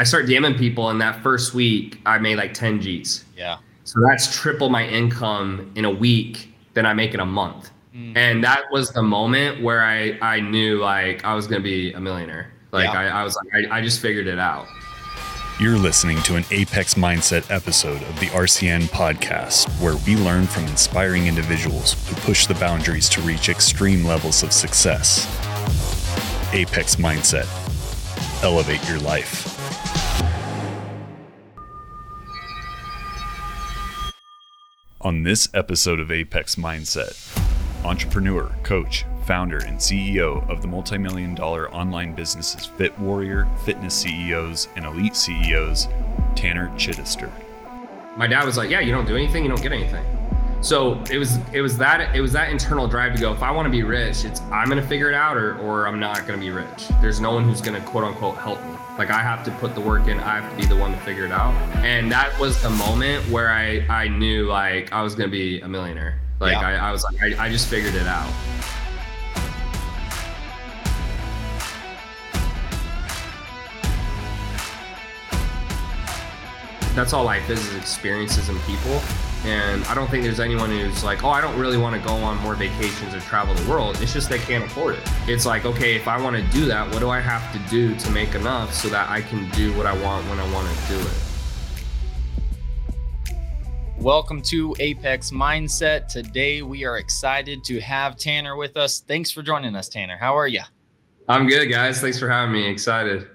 I start DMing people, and that first week I made like 10 G's. Yeah. So that's triple my income in a week than I make in a month. Mm. And that was the moment where I, I knew like I was going to be a millionaire. Like yeah. I, I was like, I, I just figured it out. You're listening to an Apex Mindset episode of the RCN podcast, where we learn from inspiring individuals who push the boundaries to reach extreme levels of success. Apex Mindset. Elevate your life. On this episode of Apex Mindset, entrepreneur, coach, founder, and CEO of the multi million dollar online businesses Fit Warrior, Fitness CEOs, and Elite CEOs, Tanner Chidester. My dad was like, Yeah, you don't do anything, you don't get anything. So it was it was that it was that internal drive to go, if I want to be rich, it's I'm gonna figure it out or or I'm not gonna be rich. There's no one who's gonna quote unquote help me. Like I have to put the work in, I have to be the one to figure it out. And that was the moment where I I knew like I was gonna be a millionaire. Like yeah. I, I was like I, I just figured it out. that's all life is, is experiences and people. And I don't think there's anyone who's like, oh, I don't really want to go on more vacations or travel the world. It's just they can't afford it. It's like, okay, if I want to do that, what do I have to do to make enough so that I can do what I want when I want to do it? Welcome to Apex Mindset. Today we are excited to have Tanner with us. Thanks for joining us, Tanner. How are you? I'm good, guys. Thanks for having me. Excited.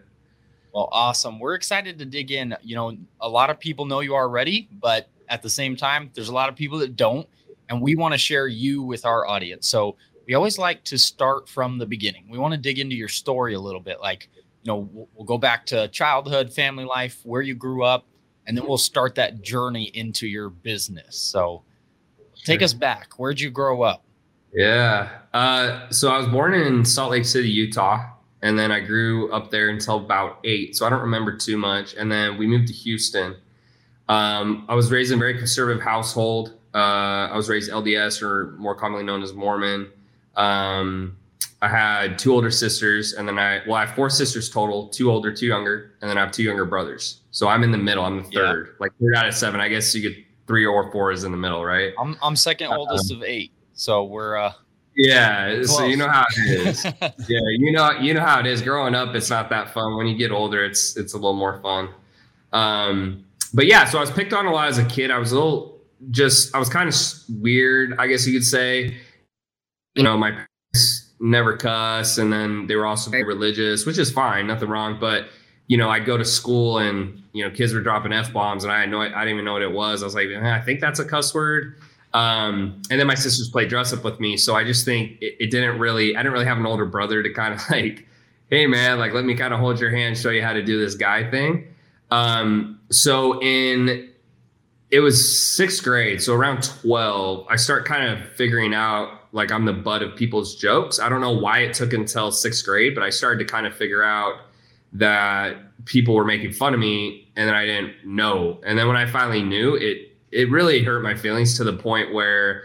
Well, awesome. We're excited to dig in. You know, a lot of people know you already, but at the same time, there's a lot of people that don't. And we want to share you with our audience. So we always like to start from the beginning. We want to dig into your story a little bit. Like, you know, we'll, we'll go back to childhood, family life, where you grew up, and then we'll start that journey into your business. So take us back. Where'd you grow up? Yeah. Uh, so I was born in Salt Lake City, Utah and then I grew up there until about eight. So I don't remember too much. And then we moved to Houston. Um, I was raised in a very conservative household. Uh, I was raised LDS, or more commonly known as Mormon. Um, I had two older sisters, and then I well, I have four sisters total: two older, two younger, and then I have two younger brothers. So I'm in the middle. I'm the third, yeah. like third out of seven. I guess you get three or four is in the middle, right? I'm I'm second oldest um, of eight, so we're uh, yeah, Close. so you know how it is. yeah, you know you know how it is. Growing up, it's not that fun. When you get older, it's it's a little more fun. Um, but yeah, so I was picked on a lot as a kid. I was a little just I was kind of weird, I guess you could say. You know, my parents never cuss, and then they were also religious, which is fine, nothing wrong. But you know, I'd go to school and you know, kids were dropping f bombs, and I had no, I didn't even know what it was. I was like, I think that's a cuss word. Um, and then my sisters played dress up with me. So I just think it, it, didn't really, I didn't really have an older brother to kind of like, hey man, like let me kind of hold your hand, show you how to do this guy thing. Um, so in it was sixth grade, so around 12, I start kind of figuring out like I'm the butt of people's jokes. I don't know why it took until sixth grade, but I started to kind of figure out that people were making fun of me and then I didn't know. And then when I finally knew, it it really hurt my feelings to the point where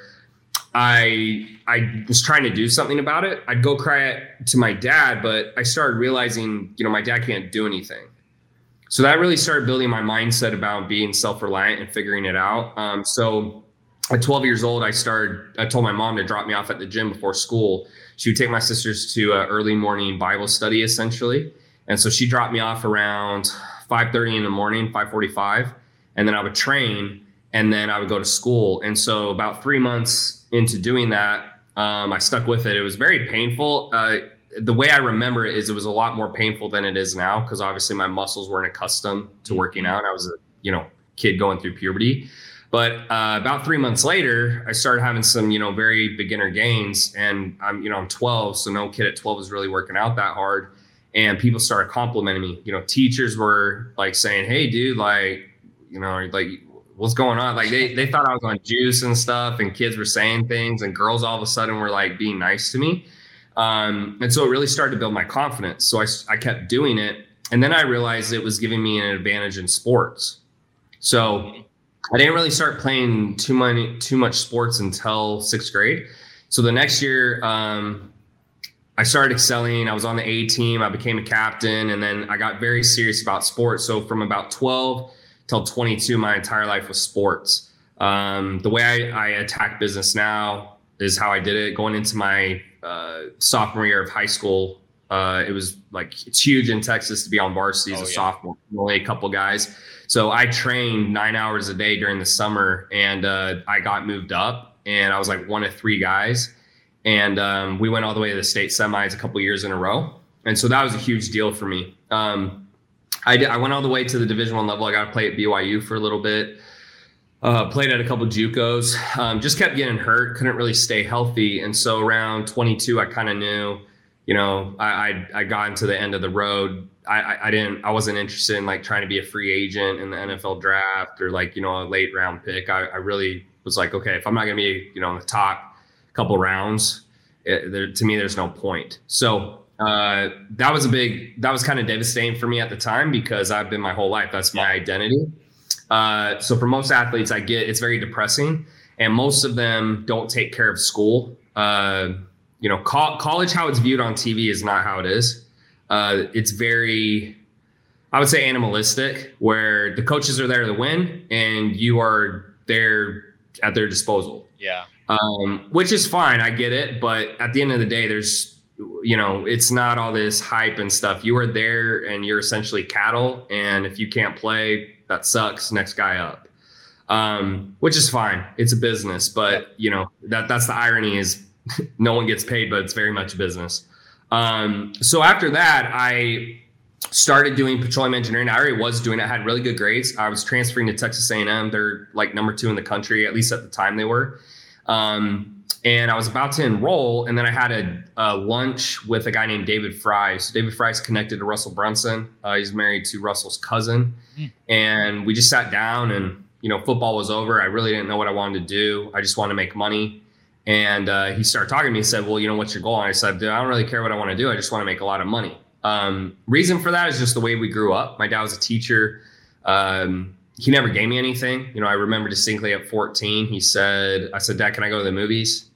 I I was trying to do something about it. I'd go cry it to my dad, but I started realizing, you know, my dad can't do anything. So that really started building my mindset about being self-reliant and figuring it out. Um, so at 12 years old, I started. I told my mom to drop me off at the gym before school. She would take my sisters to an early morning Bible study, essentially, and so she dropped me off around 5:30 in the morning, 5:45, and then I would train and then I would go to school. And so about three months into doing that, um, I stuck with it. It was very painful. Uh, the way I remember it is it was a lot more painful than it is now because obviously my muscles weren't accustomed to working out. I was a you know kid going through puberty. But uh, about three months later, I started having some, you know, very beginner gains, and I'm, you know, I'm 12, so no kid at 12 is really working out that hard. And people started complimenting me. You know, teachers were like saying, "Hey, dude, like, you know, like what's going on? Like they, they thought I was on juice and stuff, and kids were saying things, and girls all of a sudden were like being nice to me. Um, and so it really started to build my confidence. So I, I kept doing it. And then I realized it was giving me an advantage in sports. So I didn't really start playing too many too much sports until sixth grade. So the next year, um, I started excelling. I was on the A team. I became a captain, and then I got very serious about sports. So from about 12 till 22, my entire life was sports. Um, the way I, I attack business now is how I did it. Going into my uh, sophomore year of high school, uh, it was like it's huge in Texas to be on varsity as oh, a yeah. sophomore. Only a couple guys, so I trained nine hours a day during the summer, and uh, I got moved up, and I was like one of three guys, and um, we went all the way to the state semis a couple years in a row, and so that was a huge deal for me. Um, I did, I went all the way to the Division One level. I got to play at BYU for a little bit. Uh, played at a couple JUCOs. Um, just kept getting hurt. Couldn't really stay healthy, and so around 22, I kind of knew, you know, I, I, I got into the end of the road. I, I, I didn't. I wasn't interested in like trying to be a free agent in the NFL draft or like you know a late round pick. I, I really was like, okay, if I'm not to be you know in the top couple rounds, it, there, to me, there's no point. So uh, that was a big. That was kind of devastating for me at the time because I've been my whole life. That's my identity. Uh, so for most athletes, I get it's very depressing, and most of them don't take care of school. Uh, you know, co- college how it's viewed on TV is not how it is. Uh, it's very, I would say, animalistic, where the coaches are there to win, and you are there at their disposal. Yeah. Um, which is fine, I get it, but at the end of the day, there's you know, it's not all this hype and stuff. You are there and you're essentially cattle. And if you can't play, that sucks. Next guy up. Um, which is fine. It's a business, but you know, that that's the irony is no one gets paid, but it's very much business. Um, so after that, I started doing petroleum engineering. I already was doing it. I had really good grades. I was transferring to Texas A&M. They're like number two in the country, at least at the time they were. Um, and I was about to enroll, and then I had a, a, lunch with a guy named David Fry. So David Fry's connected to Russell Brunson. Uh, he's married to Russell's cousin, mm. and we just sat down, and you know, football was over. I really didn't know what I wanted to do. I just wanted to make money. And uh, he started talking to me. He said, "Well, you know, what's your goal?" And I said, "I don't really care what I want to do. I just want to make a lot of money." Um, reason for that is just the way we grew up. My dad was a teacher. Um, he never gave me anything. You know, I remember distinctly at 14, he said, I said, Dad, can I go to the movies?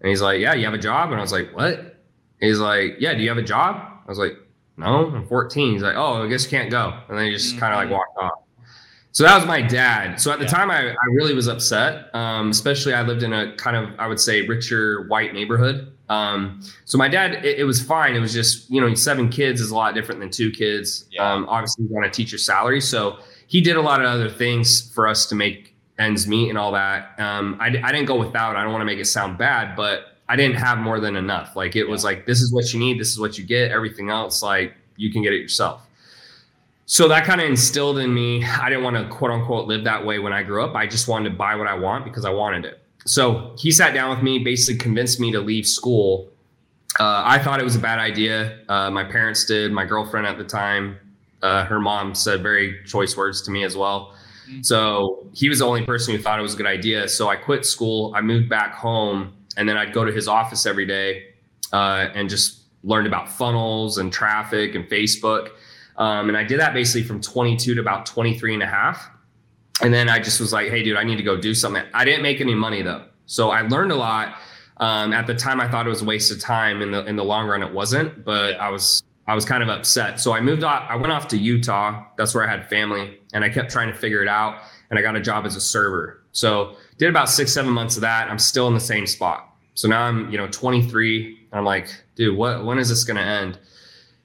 And he's like, Yeah, you have a job? And I was like, What? He's like, Yeah, do you have a job? I was like, No, I'm 14. He's like, Oh, I guess you can't go. And then he just mm-hmm. kind of like walked off. So that was my dad. So at the yeah. time, I, I really was upset. Um, especially, I lived in a kind of, I would say, richer white neighborhood. Um, so my dad, it, it, was fine. It was just, you know, seven kids is a lot different than two kids. Yeah. Um, obviously, he's on a teacher salary. So he did a lot of other things for us to make ends meet and all that. Um, I, I didn't go without. I don't want to make it sound bad, but I didn't have more than enough. Like it was like this is what you need, this is what you get. Everything else, like you can get it yourself. So that kind of instilled in me. I didn't want to quote unquote live that way when I grew up. I just wanted to buy what I want because I wanted it. So he sat down with me, basically convinced me to leave school. Uh, I thought it was a bad idea. Uh, my parents did. My girlfriend at the time, uh, her mom said very choice words to me as well. Mm-hmm. So he was the only person who thought it was a good idea. So I quit school. I moved back home, and then I'd go to his office every day uh, and just learned about funnels and traffic and Facebook. Um, and I did that basically from 22 to about 23 and a half. And then I just was like, hey, dude, I need to go do something. I didn't make any money though. So I learned a lot. Um, at the time, I thought it was a waste of time. In the in the long run, it wasn't. But I was I was kind of upset. So I moved off. I went off to Utah. That's where I had family, and I kept trying to figure it out. And I got a job as a server. So did about six, seven months of that. I'm still in the same spot. So now I'm, you know, 23. And I'm like, dude, what? When is this going to end?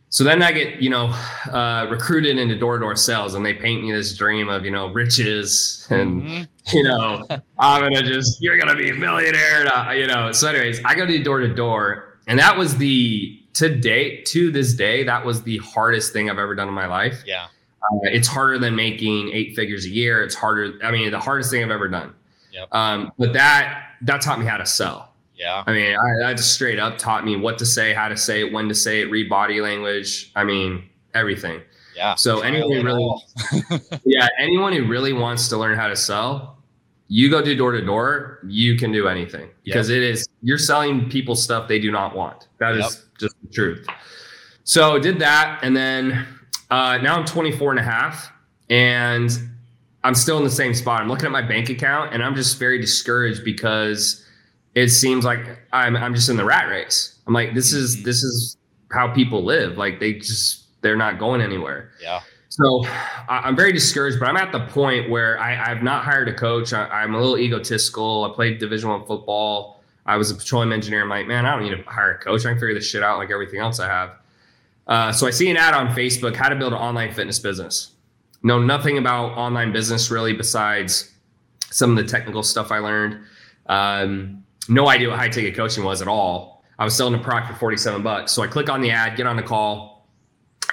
So then I get, you know, uh, recruited into door to door sales, and they paint me this dream of, you know, riches, and mm-hmm. you know, I'm gonna just, you're gonna be a millionaire, you know. So, anyways, I go to door to door, and that was the to date, to this day, that was the hardest thing I've ever done in my life. Yeah. Uh, it's harder than making eight figures a year. It's harder. I mean, the hardest thing I've ever done. Yep. Um, but that that taught me how to sell. Yeah. I mean, I, that just straight up taught me what to say, how to say it, when to say it, read body language. I mean, everything. Yeah. So anyone who really, yeah, anyone who really wants to learn how to sell, you go do door to door, you can do anything because yep. it is you're selling people stuff they do not want. That yep. is just the truth. So did that, and then uh, now I'm 24 and a half, and I'm still in the same spot. I'm looking at my bank account, and I'm just very discouraged because it seems like I'm I'm just in the rat race. I'm like, this is mm-hmm. this is how people live. Like they just they're not going anywhere. Yeah. So I, am very discouraged, but I'm at the point where I, have not hired a coach. I, am a little egotistical. I played Division One football. I was a petroleum engineer. I'm like, man, I don't need to hire a coach. I can figure this shit out like everything else I have. Uh, so I see an ad on Facebook: how to build an online fitness business. Know nothing about online business really, besides some of the technical stuff I learned. Um, no idea what high ticket coaching was at all. I was selling a product for 47 bucks. So I click on the ad, get on the call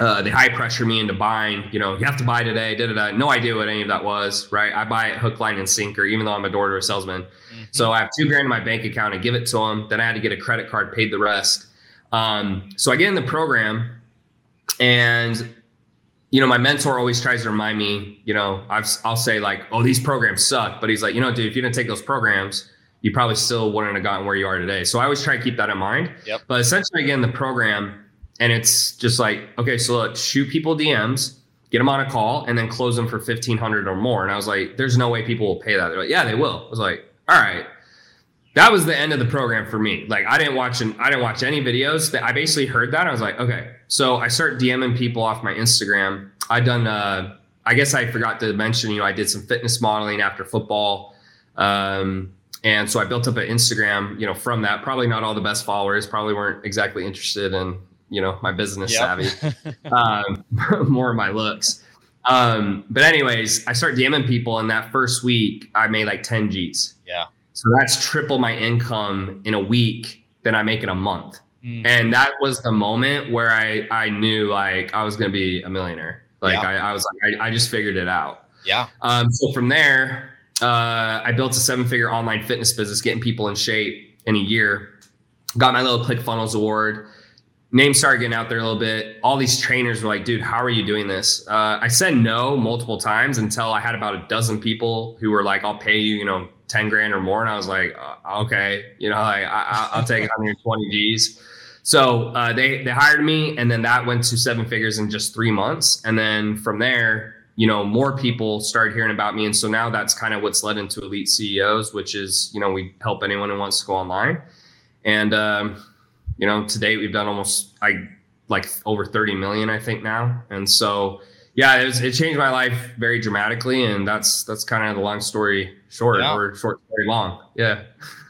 uh, they high pressure me into buying. You know, you have to buy today. Da da da. No idea what any of that was. Right? I buy it hook, line, and sinker, even though I'm a door to door salesman. Mm-hmm. So I have two grand in my bank account. I give it to them. Then I had to get a credit card, paid the rest. Um, so I get in the program, and you know, my mentor always tries to remind me. You know, I've, I'll say like, "Oh, these programs suck," but he's like, "You know, dude, if you didn't take those programs." You probably still wouldn't have gotten where you are today. So I always try to keep that in mind. Yep. But essentially, again, the program, and it's just like, okay, so look, shoot people DMs, get them on a call, and then close them for fifteen hundred or more. And I was like, there's no way people will pay that. They're like, yeah, they will. I was like, all right. That was the end of the program for me. Like I didn't watch and I didn't watch any videos. That I basically heard that. I was like, okay. So I start DMing people off my Instagram. I done uh I guess I forgot to mention, you know, I did some fitness modeling after football. Um, and so I built up an Instagram, you know, from that. Probably not all the best followers, probably weren't exactly interested in you know my business yep. savvy, um, more of my looks. Um, but anyways, I start DMing people, and that first week I made like 10 G's. Yeah. So that's triple my income in a week than I make in a month. Mm. And that was the moment where I I knew like I was gonna be a millionaire. Like yeah. I, I, was like I, I, just figured it out. Yeah. Um, so from there, uh, I built a seven figure online fitness business, getting people in shape in a year. Got my little ClickFunnels award name started getting out there a little bit. All these trainers were like, dude, how are you doing this? Uh, I said no multiple times until I had about a dozen people who were like, I'll pay you, you know, 10 grand or more. And I was like, uh, okay, you know, like, I, will take 120 G's. So uh, they, they hired me and then that went to seven figures in just three months. And then from there, you know, more people started hearing about me. And so now that's kind of what's led into elite CEOs, which is, you know, we help anyone who wants to go online. And, um, you know, today we've done almost I like over 30 million, I think now. And so, yeah, it, was, it changed my life very dramatically. And that's, that's kind of the long story short yeah. or short story long. Yeah.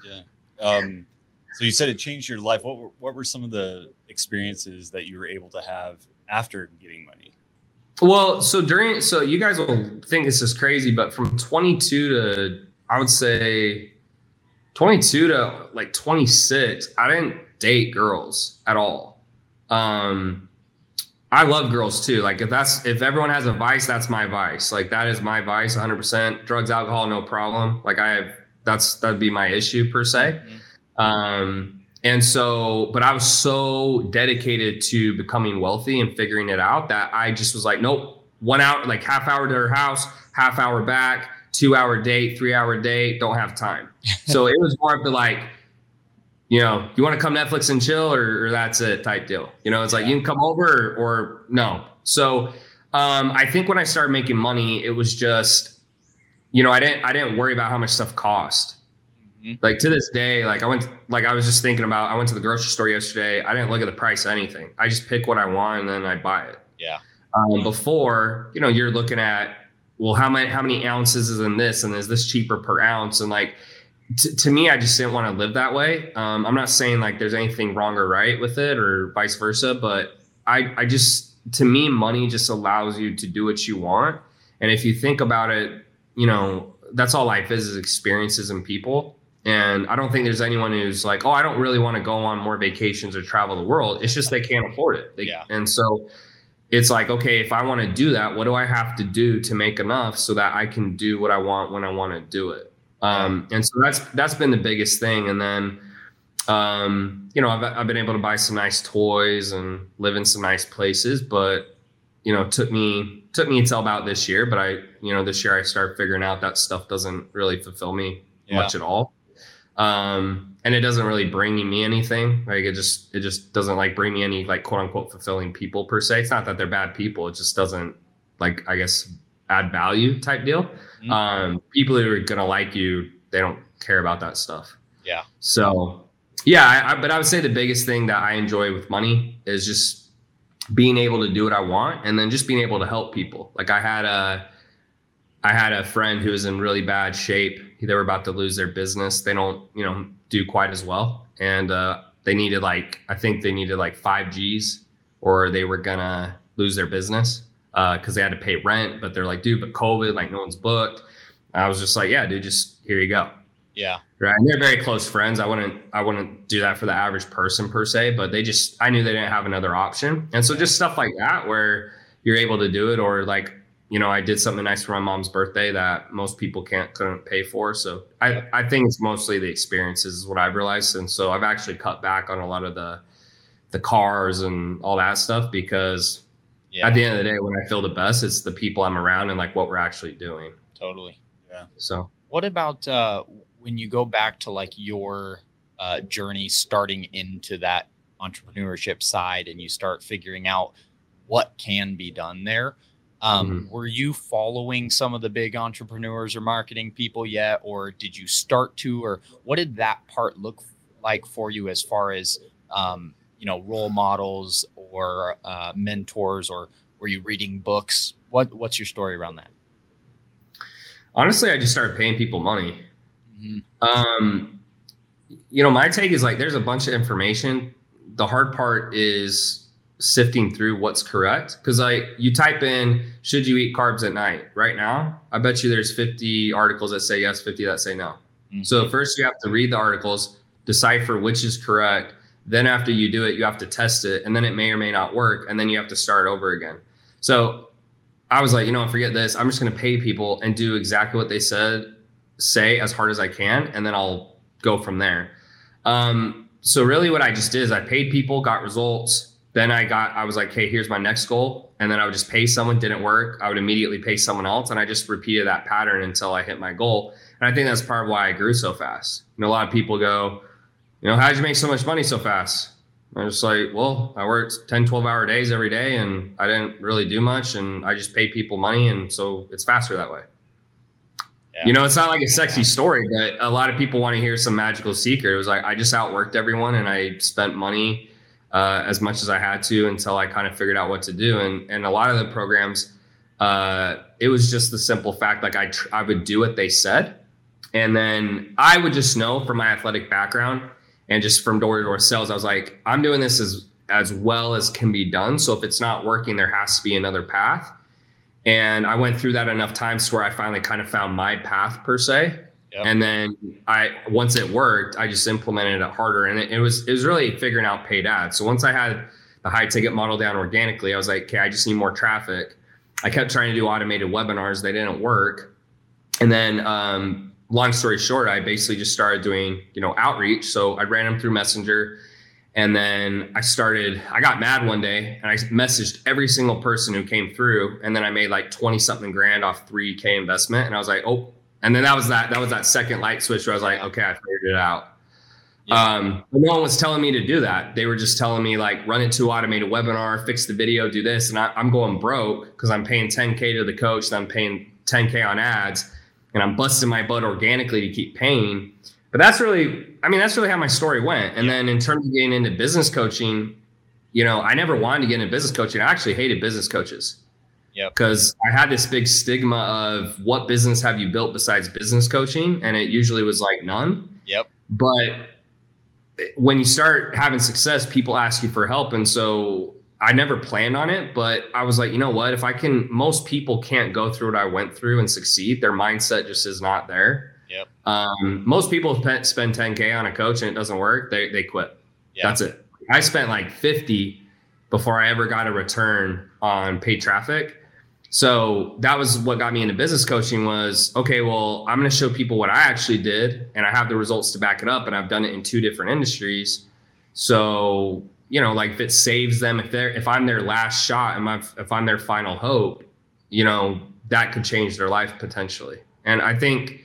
Yeah. Um, so you said it changed your life. What were, what were some of the experiences that you were able to have after getting money? Well, so during, so you guys will think this is crazy, but from 22 to, I would say 22 to like 26, I didn't date girls at all. Um, I love girls too. Like if that's if everyone has a vice, that's my vice. Like that is my vice, 100. percent Drugs, alcohol, no problem. Like I have that's that'd be my issue per se. Mm-hmm. Um, and so, but I was so dedicated to becoming wealthy and figuring it out that I just was like, nope, one hour, like half hour to her house, half hour back, two hour date, three hour date, don't have time. so it was more of the like, you know, you want to come Netflix and chill or, or that's it type deal. You know, it's like you can come over or, or no. So um, I think when I started making money, it was just, you know, I didn't I didn't worry about how much stuff cost. Mm-hmm. Like to this day, like I went like I was just thinking about I went to the grocery store yesterday. I didn't look at the price of anything. I just pick what I want and then I buy it. Yeah. Um, before, you know, you're looking at well, how many how many ounces is in this and is this cheaper per ounce? And like to, to me, I just didn't want to live that way. Um, I'm not saying like there's anything wrong or right with it or vice versa, but I, I just, to me, money just allows you to do what you want. And if you think about it, you know, that's all life is, is experiences and people. And I don't think there's anyone who's like, oh, I don't really want to go on more vacations or travel the world. It's just they can't afford it. They, yeah. And so it's like, okay, if I want to do that, what do I have to do to make enough so that I can do what I want when I want to do it? Um, and so that's that's been the biggest thing. And then, um, you know, I've I've been able to buy some nice toys and live in some nice places, but you know, took me took me until about this year. But I, you know, this year I started figuring out that stuff doesn't really fulfill me yeah. much at all. Um, and it doesn't really bring me anything. Like it just it just doesn't like bring me any like quote unquote fulfilling people per se. It's not that they're bad people. It just doesn't like I guess add value type deal. Mm-hmm. Um, people who are gonna like you, they don't care about that stuff. Yeah. So, yeah, I, I, but I would say the biggest thing that I enjoy with money is just being able to do what I want and then just being able to help people. Like I had a I had a friend who was in really bad shape. They were about to lose their business. They don't, you know, do quite as well. And uh, they needed like I think they needed like five G's or they were gonna lose their business because uh, they had to pay rent. But they're like, dude, but COVID, like no one's booked. I was just like, yeah, dude, just here you go. Yeah. Right. And they're very close friends. I wouldn't I wouldn't do that for the average person per se, but they just I knew they didn't have another option. And so just stuff like that where you're able to do it or like you know, I did something nice for my mom's birthday that most people can't couldn't pay for. So I, I think it's mostly the experiences is what I've realized. And so I've actually cut back on a lot of the the cars and all that stuff because yeah. at the end of the day, when I feel the best, it's the people I'm around and like what we're actually doing. Totally. Yeah. So what about uh when you go back to like your uh journey starting into that entrepreneurship side and you start figuring out what can be done there? Um, mm-hmm. Were you following some of the big entrepreneurs or marketing people yet, or did you start to, or what did that part look like for you as far as um, you know role models or uh, mentors, or were you reading books? What What's your story around that? Honestly, I just started paying people money. Mm-hmm. Um, you know, my take is like there's a bunch of information. The hard part is sifting through what's correct because like you type in should you eat carbs at night right now i bet you there's 50 articles that say yes 50 that say no mm-hmm. so first you have to read the articles decipher which is correct then after you do it you have to test it and then it may or may not work and then you have to start over again so i was like you know forget this i'm just going to pay people and do exactly what they said say as hard as i can and then i'll go from there um, so really what i just did is i paid people got results then I got, I was like, hey, here's my next goal. And then I would just pay someone, didn't work. I would immediately pay someone else. And I just repeated that pattern until I hit my goal. And I think that's part of why I grew so fast. Know, a lot of people go, you know, how'd you make so much money so fast? I'm just like, well, I worked 10, 12 hour days every day and I didn't really do much. And I just paid people money. And so it's faster that way. Yeah. You know, it's not like a sexy story, but a lot of people want to hear some magical secret. It was like, I just outworked everyone and I spent money uh, as much as I had to until I kind of figured out what to do. And and a lot of the programs, uh, it was just the simple fact like I tr- I would do what they said, and then I would just know from my athletic background and just from door to door sales, I was like, I'm doing this as as well as can be done. So if it's not working, there has to be another path. And I went through that enough times where I finally kind of found my path per se. Yep. And then I once it worked, I just implemented it harder, and it, it, was it was really figuring out paid ads. So once I had the high ticket model down organically, I was like, okay, I just need more traffic. I kept trying to do automated webinars, they didn't work, and then um, long story short, I basically just started doing you know outreach. So I ran them through Messenger, and then I started. I got mad one day, and I messaged every single person who came through, and then I made like twenty something grand off three k investment, and I was like, oh and then that was that that was that second light switch where I was like, okay, I figured it out. Yeah. Um, but no one was telling me to do that. They were just telling me like run it to automated webinar, fix the video, do this, and I, am going broke because I'm paying 10k to the coach, and I'm paying 10k on ads, and I'm busting my butt organically to keep paying. But that's really, I mean, that's really how my story went. And then in terms of getting into business coaching, you know, I never wanted to get into business coaching. I actually hated business coaches. Yeah. Because I had this big stigma of what business have you built besides business coaching? And it usually was like none. Yep. But when you start having success, people ask you for help. And so I never planned on it, but I was like, you know what? If I can, most people can't go through what I went through and succeed. Their mindset just is not there. Yep. Um, most people spend 10K on a coach and it doesn't work. They, they quit. Yep. That's it. I spent like 50 before I ever got a return on paid traffic. So that was what got me into business coaching was okay, well, I'm going to show people what I actually did and I have the results to back it up and I've done it in two different industries. So, you know, like if it saves them if they're if I'm their last shot and my, if I'm their final hope, you know, that could change their life potentially. And I think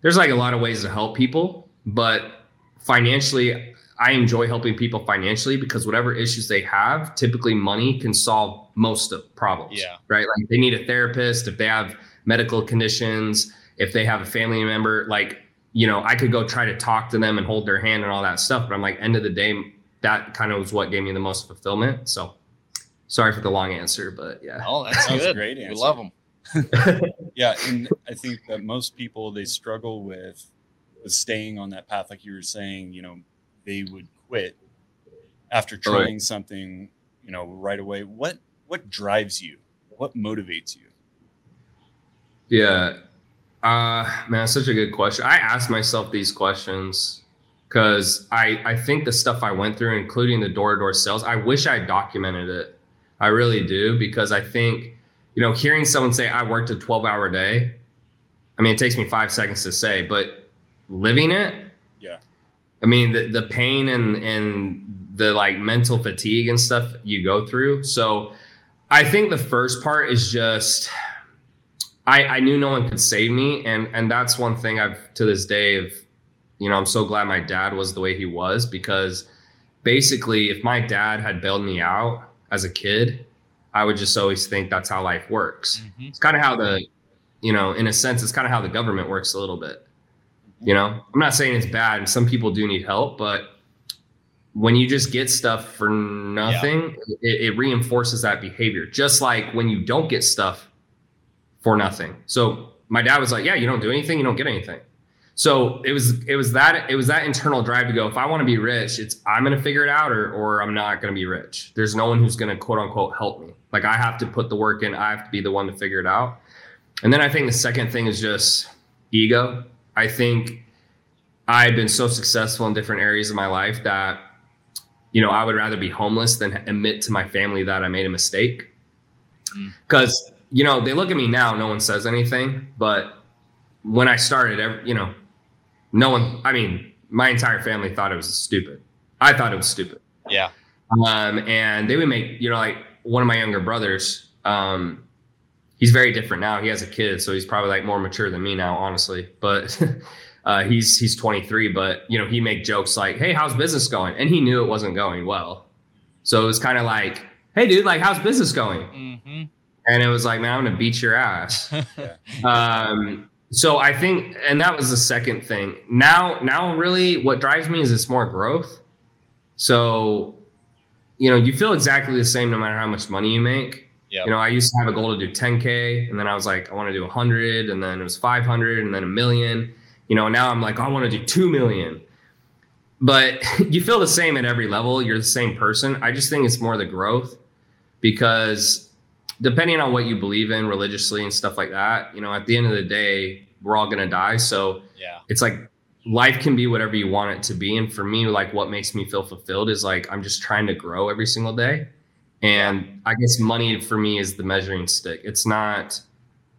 there's like a lot of ways to help people, but financially I enjoy helping people financially because whatever issues they have, typically money can solve most of problems. Yeah. Right. Like they need a therapist if they have medical conditions, if they have a family member, like you know, I could go try to talk to them and hold their hand and all that stuff. But I'm like, end of the day, that kind of was what gave me the most fulfillment. So sorry for the long answer, but yeah. Oh, that's that good. great answer. We love them. yeah, and I think that most people they struggle with with staying on that path, like you were saying. You know, they would quit after trying right. something, you know, right away. What what drives you? What motivates you? Yeah, uh, man, that's such a good question. I ask myself these questions because I I think the stuff I went through, including the door to door sales, I wish I documented it. I really do because I think you know, hearing someone say, I worked a 12 hour day, I mean, it takes me five seconds to say, but living it, yeah. I mean, the, the pain and, and the like mental fatigue and stuff you go through. So I think the first part is just, I, I knew no one could save me. And, and that's one thing I've to this day of, you know, I'm so glad my dad was the way he was because basically if my dad had bailed me out as a kid, I would just always think that's how life works. Mm-hmm. It's kind of how the, you know, in a sense, it's kind of how the government works a little bit. You know, I'm not saying it's bad, and some people do need help, but when you just get stuff for nothing, yeah. it, it reinforces that behavior. Just like when you don't get stuff for nothing. So my dad was like, "Yeah, you don't do anything, you don't get anything." So it was it was that it was that internal drive to go. If I want to be rich, it's I'm going to figure it out, or or I'm not going to be rich. There's no one who's going to quote unquote help me. Like I have to put the work in. I have to be the one to figure it out. And then I think the second thing is just ego. I think I've been so successful in different areas of my life that you know I would rather be homeless than admit to my family that I made a mistake. Because mm. you know they look at me now, no one says anything, but when I started, you know, no one, I mean, my entire family thought it was stupid. I thought it was stupid. Yeah. Um, and they would make, you know, like one of my younger brothers, um, he's very different now. He has a kid, so he's probably like more mature than me now, honestly. But uh, he's he's 23, but you know, he make jokes like, "Hey, how's business going?" And he knew it wasn't going well, so it was kind of like, "Hey, dude, like, how's business going?" Mm-hmm. And it was like, "Man, I'm gonna beat your ass." um, so I think, and that was the second thing. Now, now really, what drives me is it's more growth. So, you know, you feel exactly the same no matter how much money you make. Yep. You know, I used to have a goal to do 10k, and then I was like, I want to do 100, and then it was 500, and then a million. You know, now I'm like, I want to do 2 million. But you feel the same at every level. You're the same person. I just think it's more the growth because depending on what you believe in religiously and stuff like that, you know, at the end of the day, we're all going to die. So yeah, it's like life can be whatever you want it to be. And for me, like what makes me feel fulfilled is like, I'm just trying to grow every single day. And I guess money for me is the measuring stick. It's not,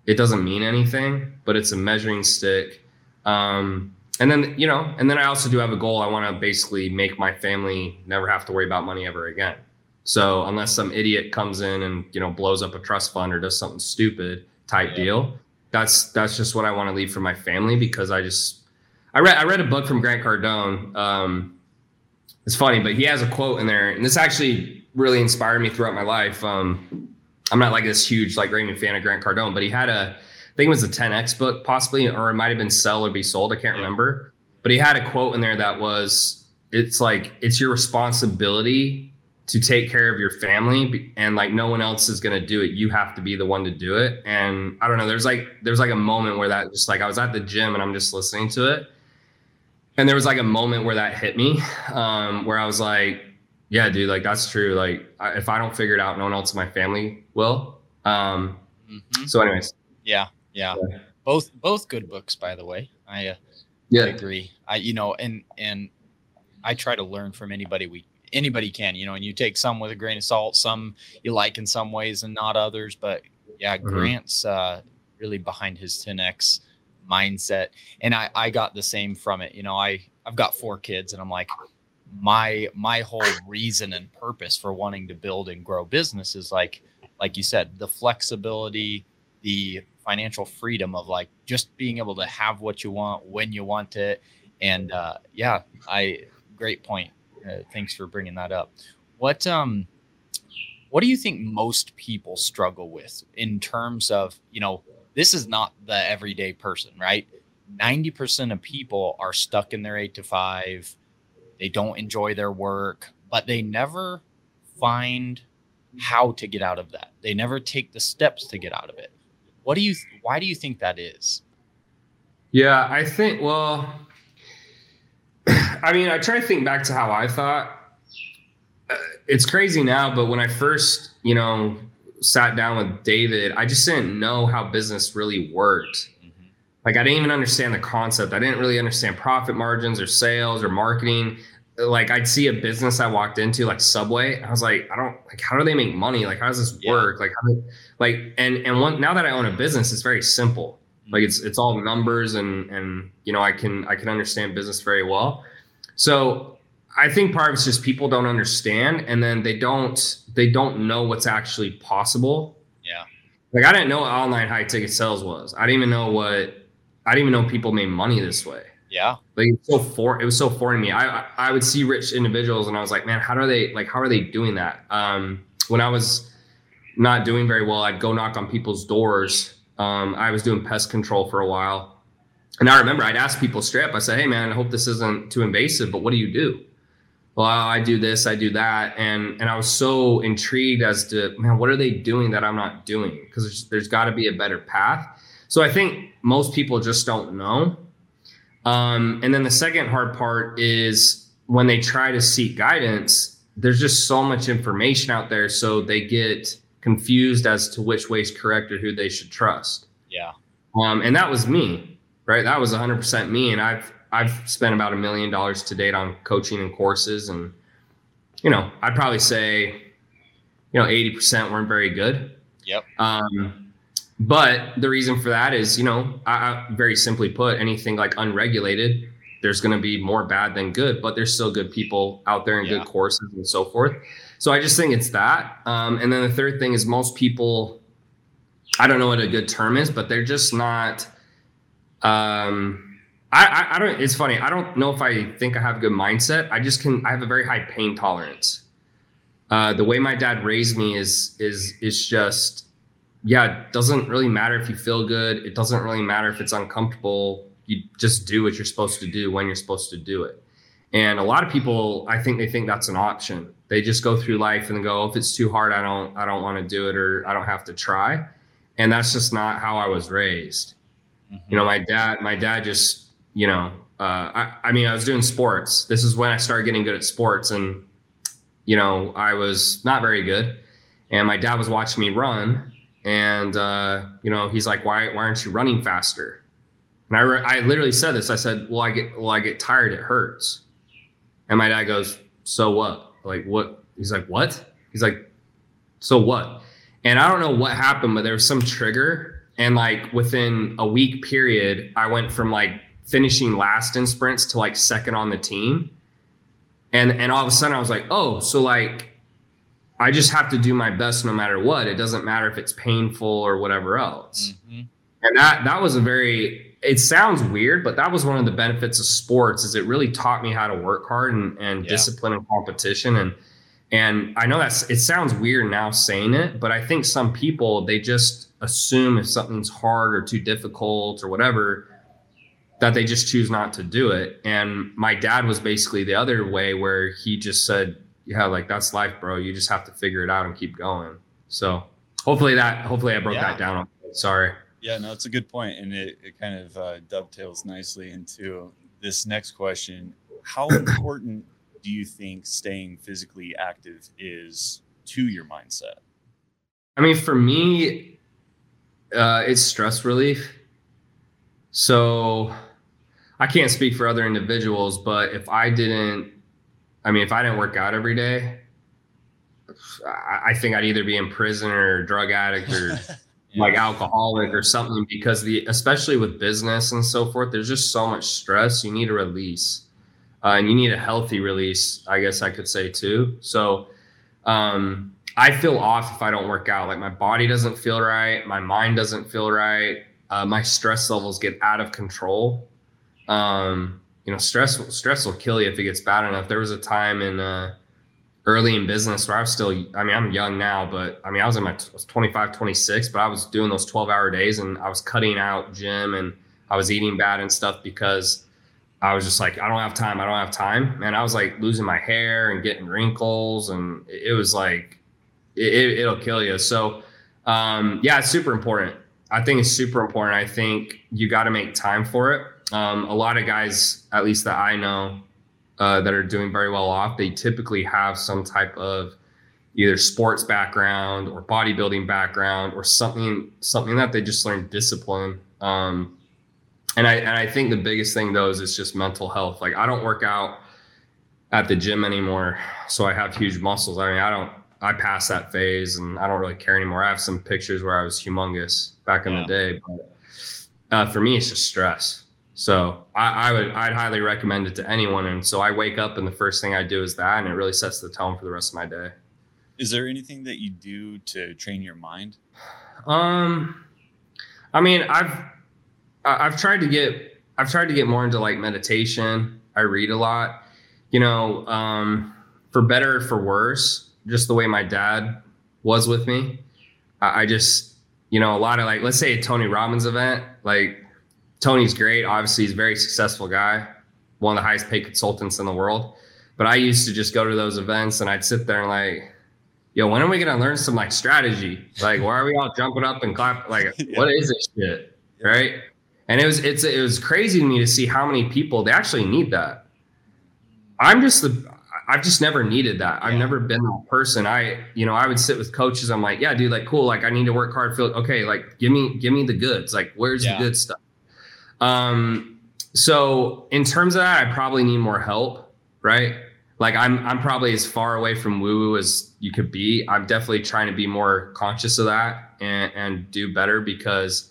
it doesn't mean anything, but it's a measuring stick. Um, and then, you know, and then I also do have a goal. I want to basically make my family never have to worry about money ever again. So unless some idiot comes in and you know blows up a trust fund or does something stupid type yeah. deal, that's that's just what I want to leave for my family because I just I read I read a book from Grant Cardone. Um, it's funny, but he has a quote in there, and this actually really inspired me throughout my life. Um, I'm not like this huge like raving fan of Grant Cardone, but he had a I think it was a 10x book possibly, or it might have been Sell or Be Sold. I can't remember, but he had a quote in there that was it's like it's your responsibility to take care of your family and like no one else is going to do it. You have to be the one to do it. And i don't know there's like there's like a moment where that just like i was at the gym and i'm just listening to it. And there was like a moment where that hit me um, where i was like yeah dude like that's true. Like I, if i don't figure it out no one else in my family will. Um, mm-hmm. so anyways. Yeah, yeah. Yeah. Both both good books by the way. I uh, yeah. I agree. I you know and and i try to learn from anybody we anybody can, you know, and you take some with a grain of salt, some you like in some ways and not others. But yeah, mm-hmm. Grant's uh, really behind his 10x mindset. And I, I got the same from it. You know, I, I've got four kids and I'm like, my my whole reason and purpose for wanting to build and grow business is like like you said the flexibility the financial freedom of like just being able to have what you want when you want it and uh yeah i great point uh, thanks for bringing that up. What um, what do you think most people struggle with in terms of you know this is not the everyday person, right? 90% of people are stuck in their eight to five. They don't enjoy their work, but they never find how to get out of that. They never take the steps to get out of it. What do you, why do you think that is? Yeah, I think, well, I mean, I try to think back to how I thought. Uh, it's crazy now, but when I first, you know, sat down with David, I just didn't know how business really worked. Mm-hmm. Like I didn't even understand the concept. I didn't really understand profit margins or sales or marketing. Like I'd see a business I walked into, like Subway. I was like, I don't like how do they make money? Like how does this yeah. work? Like how do, like and and one now that I own a business, it's very simple. Mm-hmm. Like it's it's all numbers and and you know I can I can understand business very well. So I think part of it's just people don't understand, and then they don't they don't know what's actually possible. Yeah. Like I didn't know what online high ticket sales was. I didn't even know what I didn't even know people made money this way. Yeah. Like it's so for it was so foreign to me. I I would see rich individuals and I was like, man, how do they like how are they doing that? Um, when I was not doing very well, I'd go knock on people's doors. Um, I was doing pest control for a while. And I remember I'd ask people straight up, I said, Hey man, I hope this isn't too invasive, but what do you do? well, I do this, I do that, and and I was so intrigued as to man, what are they doing that I'm not doing? Because there's, there's got to be a better path. So I think most people just don't know. Um, and then the second hard part is when they try to seek guidance, there's just so much information out there, so they get confused as to which way is correct or who they should trust. Yeah. Um, and that was me, right? That was 100% me, and I've I've spent about a million dollars to date on coaching and courses, and you know, I'd probably say, you know, eighty percent weren't very good. Yep. Um, but the reason for that is, you know, I, I very simply put, anything like unregulated, there's going to be more bad than good, but there's still good people out there and yeah. good courses and so forth. So I just think it's that. Um, and then the third thing is most people, I don't know what a good term is, but they're just not. Um, I, I, don't. It's funny. I don't know if I think I have a good mindset. I just can. I have a very high pain tolerance. Uh, the way my dad raised me is is is just yeah. It doesn't really matter if you feel good. It doesn't really matter if it's uncomfortable. You just do what you're supposed to do when you're supposed to do it. And a lot of people, I think they think that's an option. They just go through life and go, if it's too hard, I don't I don't want to do it or I don't have to try. And that's just not how I was raised. Mm-hmm. You know, my dad my dad just you know, uh, I, I mean, I was doing sports. This is when I started getting good at sports, and you know, I was not very good. And my dad was watching me run, and uh, you know, he's like, "Why, why aren't you running faster?" And I, re- I literally said this. I said, "Well, I get, well, I get tired. It hurts." And my dad goes, "So what? Like what?" He's like, "What?" He's like, "So what?" And I don't know what happened, but there was some trigger, and like within a week period, I went from like finishing last in sprints to like second on the team. And and all of a sudden I was like, oh, so like I just have to do my best no matter what. It doesn't matter if it's painful or whatever else. Mm-hmm. And that that was a very it sounds weird, but that was one of the benefits of sports is it really taught me how to work hard and, and yeah. discipline and competition. And and I know that's it sounds weird now saying it, but I think some people they just assume if something's hard or too difficult or whatever, that they just choose not to do it. And my dad was basically the other way where he just said, yeah, like that's life, bro. You just have to figure it out and keep going. So hopefully that, hopefully I broke yeah. that down. Sorry. Yeah, no, it's a good point, and it, it kind of uh, dovetails nicely into this next question. How important do you think staying physically active is to your mindset? I mean, for me, uh, it's stress relief. So I can't speak for other individuals, but if I didn't, I mean, if I didn't work out every day, I, think I'd either be in prison or drug addict or yeah. like alcoholic or something because the, especially with business and so forth, there's just so much stress. You need a release uh, and you need a healthy release, I guess I could say too. So, um, I feel off if I don't work out. Like my body doesn't feel right. My mind doesn't feel right. Uh, my stress levels get out of control um, you know, stress stress will kill you if it gets bad enough. There was a time in uh, early in business where I was still, I mean, I'm young now, but I mean, I was in my I was 25, 26, but I was doing those 12 hour days and I was cutting out gym and I was eating bad and stuff because I was just like, I don't have time. I don't have time. And I was like losing my hair and getting wrinkles. And it was like, it, will kill you. So, um, yeah, it's super important. I think it's super important. I think you got to make time for it. Um, a lot of guys, at least that I know, uh, that are doing very well off, they typically have some type of either sports background or bodybuilding background or something something that they just learned discipline. Um, and I and I think the biggest thing though is it's just mental health. Like I don't work out at the gym anymore, so I have huge muscles. I mean, I don't. I passed that phase, and I don't really care anymore. I have some pictures where I was humongous back in yeah. the day, but uh, for me, it's just stress. So I, I, would I'd highly recommend it to anyone. And so I wake up and the first thing I do is that, and it really sets the tone for the rest of my day. Is there anything that you do to train your mind? Um, I mean, I've I've tried to get I've tried to get more into like meditation. I read a lot. You know, um, for better or for worse, just the way my dad was with me. I, I just, you know, a lot of like, let's say a Tony Robbins event. Like, Tony's great. Obviously, he's a very successful guy, one of the highest paid consultants in the world. But I used to just go to those events and I'd sit there and like, yo, when are we gonna learn some like strategy? Like, why are we all jumping up and clap? Like, yeah. what is this shit? Right? And it was it's it was crazy to me to see how many people they actually need that. I'm just the I've just never needed that. I've never been that person. I, you know, I would sit with coaches. I'm like, yeah, dude, like, cool. Like, I need to work hard. Feel okay. Like, give me, give me the goods. Like, where's yeah. the good stuff? Um, so in terms of that, I probably need more help, right? Like, I'm, I'm probably as far away from woo woo as you could be. I'm definitely trying to be more conscious of that and, and do better because,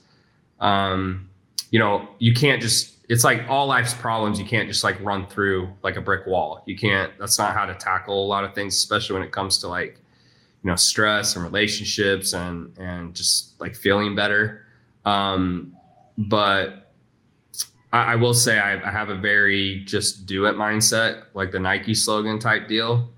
um, you know, you can't just, it's like all life's problems. You can't just like run through like a brick wall. You can't, that's not how to tackle a lot of things, especially when it comes to like, you know, stress and relationships and, and just like feeling better. Um, but I, I will say I, I have a very just do it mindset, like the Nike slogan type deal.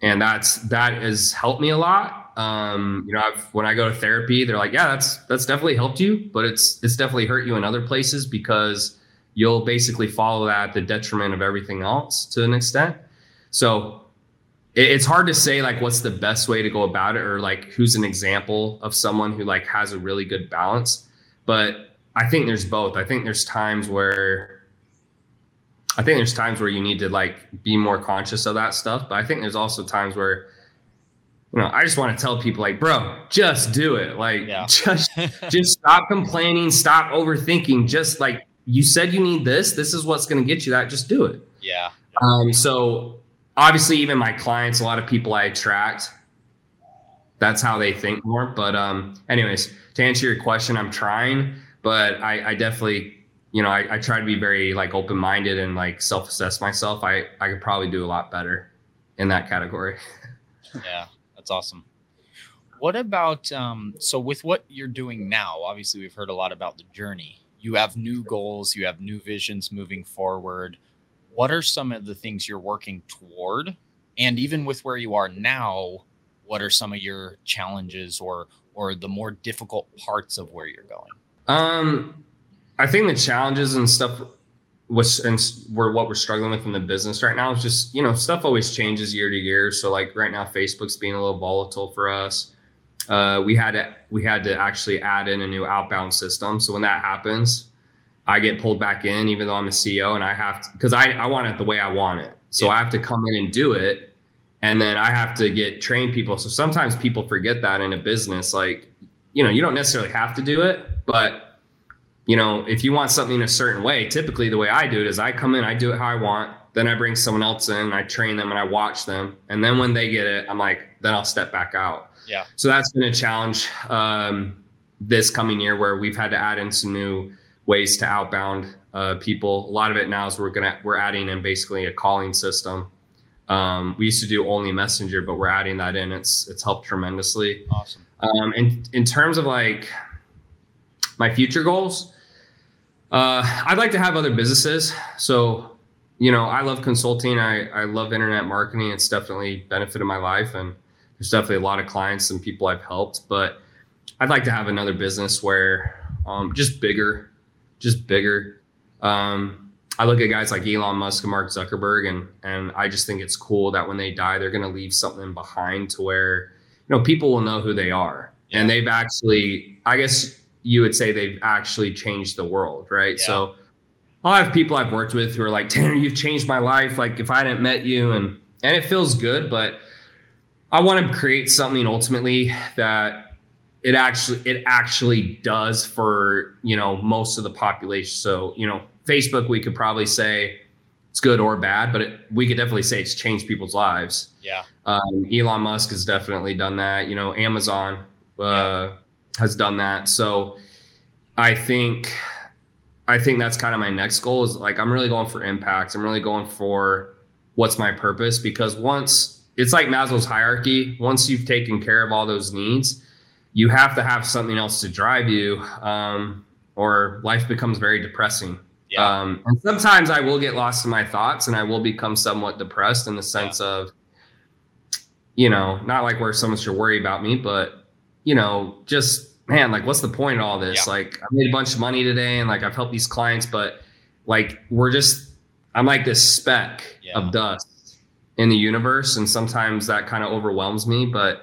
And that's, that has helped me a lot um, you know, I've, when I go to therapy, they're like, yeah, that's that's definitely helped you, but it's it's definitely hurt you in other places because you'll basically follow that at the detriment of everything else to an extent. So it, it's hard to say like what's the best way to go about it or like who's an example of someone who like has a really good balance. But I think there's both. I think there's times where I think there's times where you need to like be more conscious of that stuff, but I think there's also times where you know, I just want to tell people like, bro, just do it. Like, yeah. just just stop complaining, stop overthinking. Just like you said, you need this. This is what's going to get you that. Just do it. Yeah. Um. So obviously, even my clients, a lot of people I attract, that's how they think more. But um. Anyways, to answer your question, I'm trying, but I, I definitely. You know, I, I try to be very like open minded and like self assess myself. I, I could probably do a lot better in that category. yeah. That's awesome. What about um, so with what you're doing now? Obviously, we've heard a lot about the journey. You have new goals, you have new visions moving forward. What are some of the things you're working toward? And even with where you are now, what are some of your challenges or or the more difficult parts of where you're going? Um, I think the challenges and stuff was and we're what we're struggling with in the business right now is just you know stuff always changes year to year so like right now facebook's being a little volatile for us uh, we had to we had to actually add in a new outbound system so when that happens i get pulled back in even though i'm a ceo and i have to because I, I want it the way i want it so yeah. i have to come in and do it and then i have to get trained people so sometimes people forget that in a business like you know you don't necessarily have to do it but you know, if you want something in a certain way, typically the way I do it is I come in, I do it how I want. Then I bring someone else in, I train them and I watch them. And then when they get it, I'm like, then I'll step back out. Yeah. So that's been a challenge um, this coming year where we've had to add in some new ways to outbound uh, people. A lot of it now is we're gonna we're adding in basically a calling system. Um, we used to do only messenger, but we're adding that in. It's it's helped tremendously. Awesome. Um, and in terms of like my future goals, uh, I'd like to have other businesses. So, you know, I love consulting. I, I love internet marketing. It's definitely benefited my life. And there's definitely a lot of clients and people I've helped. But I'd like to have another business where um, just bigger, just bigger. Um, I look at guys like Elon Musk and Mark Zuckerberg, and and I just think it's cool that when they die, they're going to leave something behind to where you know people will know who they are, yeah. and they've actually, I guess you would say they've actually changed the world, right? Yeah. So I'll have people I've worked with who are like, Tanner, you've changed my life. Like if I hadn't met you, and and it feels good, but I want to create something ultimately that it actually it actually does for you know most of the population. So you know, Facebook, we could probably say it's good or bad, but it, we could definitely say it's changed people's lives. Yeah. Um, Elon Musk has definitely done that. You know, Amazon uh, yeah. has done that. So I think I think that's kind of my next goal is like I'm really going for impact. I'm really going for what's my purpose because once it's like Maslow's hierarchy, once you've taken care of all those needs, you have to have something else to drive you, um, or life becomes very depressing. Yeah. Um, and sometimes I will get lost in my thoughts and I will become somewhat depressed in the sense yeah. of, you know, not like where someone should worry about me, but, you know, just man, like, what's the point of all this? Yeah. Like, I made a bunch of money today and like I've helped these clients, but like, we're just, I'm like this speck of dust in the universe. And sometimes that kind of overwhelms me. But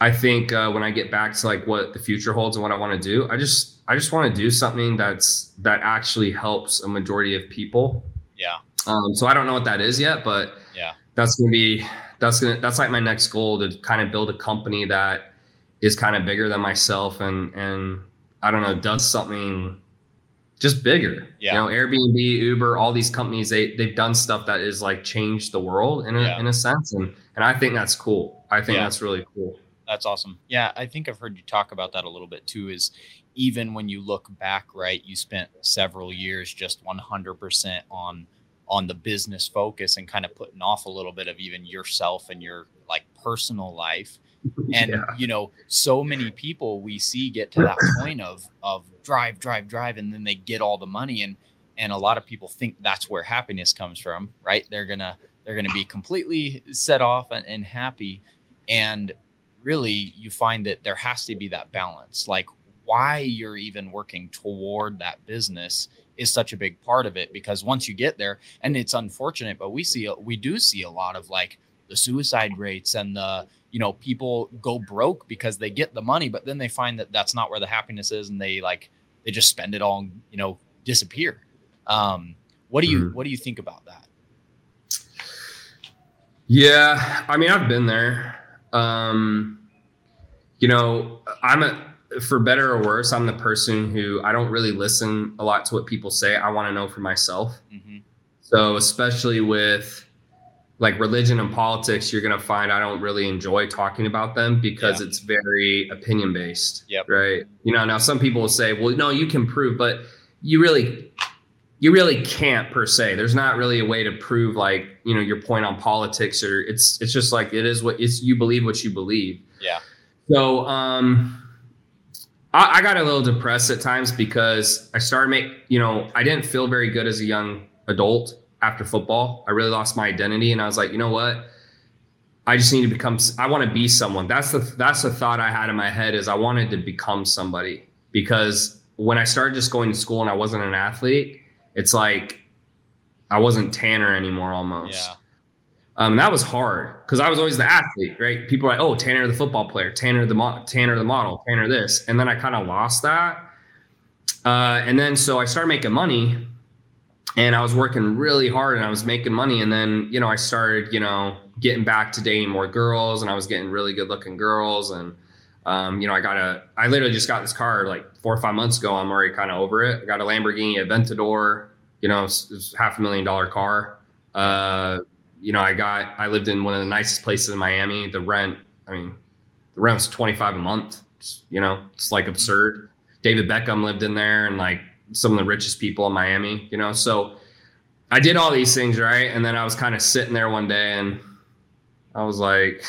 I think uh, when I get back to like what the future holds and what I want to do, I just, I just want to do something that's, that actually helps a majority of people. Yeah. Um, so I don't know what that is yet, but yeah, that's going to be, that's to, that's like my next goal to kind of build a company that, is kind of bigger than myself and and I don't know does something just bigger. Yeah. You know, Airbnb, Uber, all these companies they they've done stuff that is like changed the world in a yeah. in a sense and and I think that's cool. I think yeah. that's really cool. That's awesome. Yeah, I think I've heard you talk about that a little bit too is even when you look back, right, you spent several years just 100% on on the business focus and kind of putting off a little bit of even yourself and your like personal life and yeah. you know so many people we see get to that point of of drive drive drive and then they get all the money and and a lot of people think that's where happiness comes from right they're gonna they're gonna be completely set off and, and happy and really you find that there has to be that balance like why you're even working toward that business is such a big part of it because once you get there and it's unfortunate but we see we do see a lot of like the suicide rates and the you know people go broke because they get the money but then they find that that's not where the happiness is and they like they just spend it all and you know disappear. Um what do you mm-hmm. what do you think about that? Yeah i mean i've been there. Um you know i'm a for better or worse i'm the person who i don't really listen a lot to what people say. I want to know for myself. Mm-hmm. so especially with like religion and politics, you're going to find I don't really enjoy talking about them because yeah. it's very opinion based. Yep. Right. You know, now some people will say, well, no, you can prove, but you really, you really can't per se. There's not really a way to prove like, you know, your point on politics or it's, it's just like, it is what it's, you believe what you believe. Yeah. So, um, I, I got a little depressed at times because I started make, you know, I didn't feel very good as a young adult after football. I really lost my identity, and I was like, you know what? I just need to become. I want to be someone. That's the that's the thought I had in my head is I wanted to become somebody because when I started just going to school and I wasn't an athlete, it's like I wasn't Tanner anymore almost. Yeah. Um, that was hard because I was always the athlete, right? People are like, "Oh, Tanner the football player, Tanner the mo- Tanner the model, Tanner this," and then I kind of lost that. Uh, and then so I started making money, and I was working really hard and I was making money. And then, you know, I started, you know, getting back to dating more girls and I was getting really good looking girls. And, um, you know, I got a, I literally just got this car like four or five months ago. I'm already kind of over it. I got a Lamborghini Aventador, you know, it's, half a million dollar car. Uh, you know, I got, I lived in one of the nicest places in Miami. The rent, I mean, the rent was 25 a month. It's, you know, it's like absurd. David Beckham lived in there and like some of the richest people in Miami, you know. So I did all these things, right? And then I was kind of sitting there one day and I was like,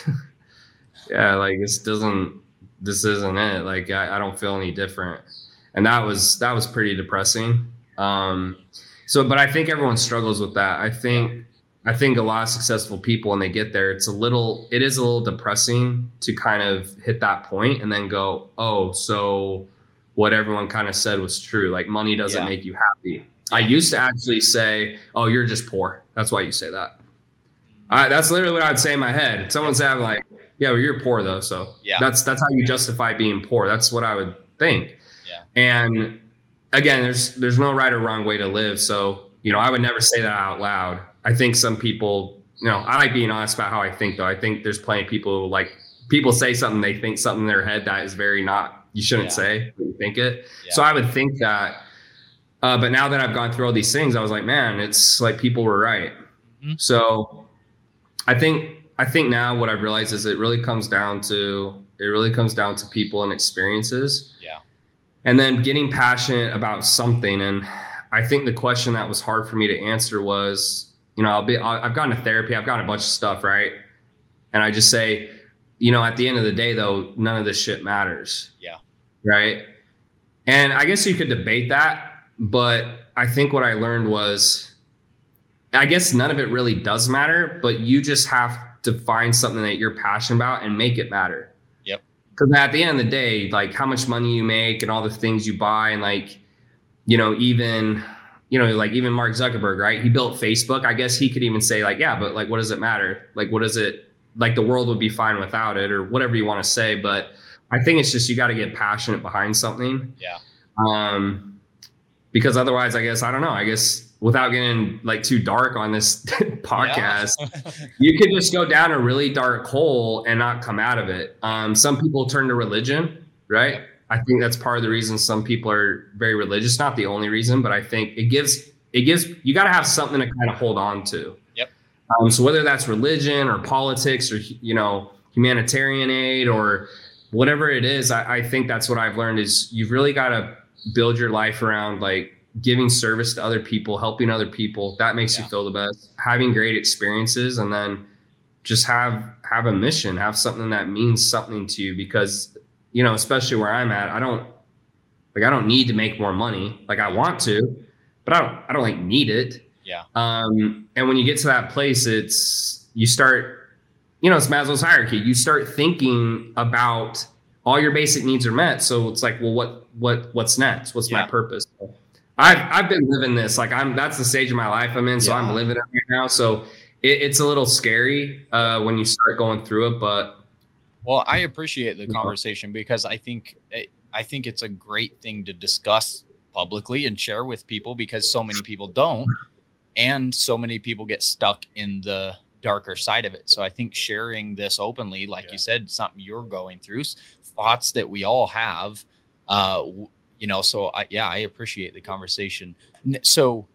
yeah, like this doesn't this isn't it. Like I, I, don't feel any different. And that was that was pretty depressing. Um so but I think everyone struggles with that. I think I think a lot of successful people when they get there, it's a little it is a little depressing to kind of hit that point and then go, oh, so what everyone kind of said was true. Like money doesn't yeah. make you happy. I used to actually say, "Oh, you're just poor." That's why you say that. I, that's literally what I'd say in my head. Someone said, like, yeah, well, you're poor though." So yeah, that's that's how you justify being poor. That's what I would think. Yeah. And again, there's there's no right or wrong way to live. So you know, I would never say that out loud. I think some people, you know, I like being honest about how I think though. I think there's plenty of people who like people say something, they think something in their head that is very not you shouldn't yeah. say, you think it. Yeah. So I would think that. Uh, but now that I've gone through all these things, I was like, man, it's like people were right. Mm-hmm. So I think I think now what I've realized is it really comes down to it really comes down to people and experiences. Yeah. And then getting passionate about something. And I think the question that was hard for me to answer was, you know, I'll be I've gone to therapy, I've got a bunch of stuff, right? And I just say, you know, at the end of the day, though, none of this shit matters. Yeah. Right. And I guess you could debate that, but I think what I learned was, I guess none of it really does matter, but you just have to find something that you're passionate about and make it matter. Yep. Because at the end of the day, like how much money you make and all the things you buy, and like, you know, even, you know, like even Mark Zuckerberg, right? He built Facebook. I guess he could even say, like, yeah, but like, what does it matter? Like, what does it, like the world would be fine without it or whatever you want to say. But I think it's just you got to get passionate behind something. Yeah. Um, because otherwise, I guess I don't know. I guess without getting like too dark on this podcast, yeah. you could just go down a really dark hole and not come out of it. Um, some people turn to religion, right? I think that's part of the reason some people are very religious. Not the only reason, but I think it gives it gives you got to have something to kind of hold on to. Um, so whether that's religion or politics or you know humanitarian aid or whatever it is, I, I think that's what I've learned is you've really got to build your life around like giving service to other people, helping other people. That makes yeah. you feel the best. Having great experiences, and then just have have a mission, have something that means something to you. Because you know, especially where I'm at, I don't like I don't need to make more money. Like I want to, but I don't I don't like need it. Yeah. Um, and when you get to that place, it's you start, you know, it's Maslow's hierarchy. You start thinking about all your basic needs are met. So it's like, well, what what what's next? What's yeah. my purpose? I've I've been living this. Like I'm that's the stage of my life I'm in. So yeah. I'm living it right now. So it, it's a little scary uh, when you start going through it, but. Well, I appreciate the conversation because I think I think it's a great thing to discuss publicly and share with people because so many people don't and so many people get stuck in the darker side of it. So I think sharing this openly, like yeah. you said, something you're going through, thoughts that we all have, uh, you know. So I, yeah, I appreciate the conversation. So,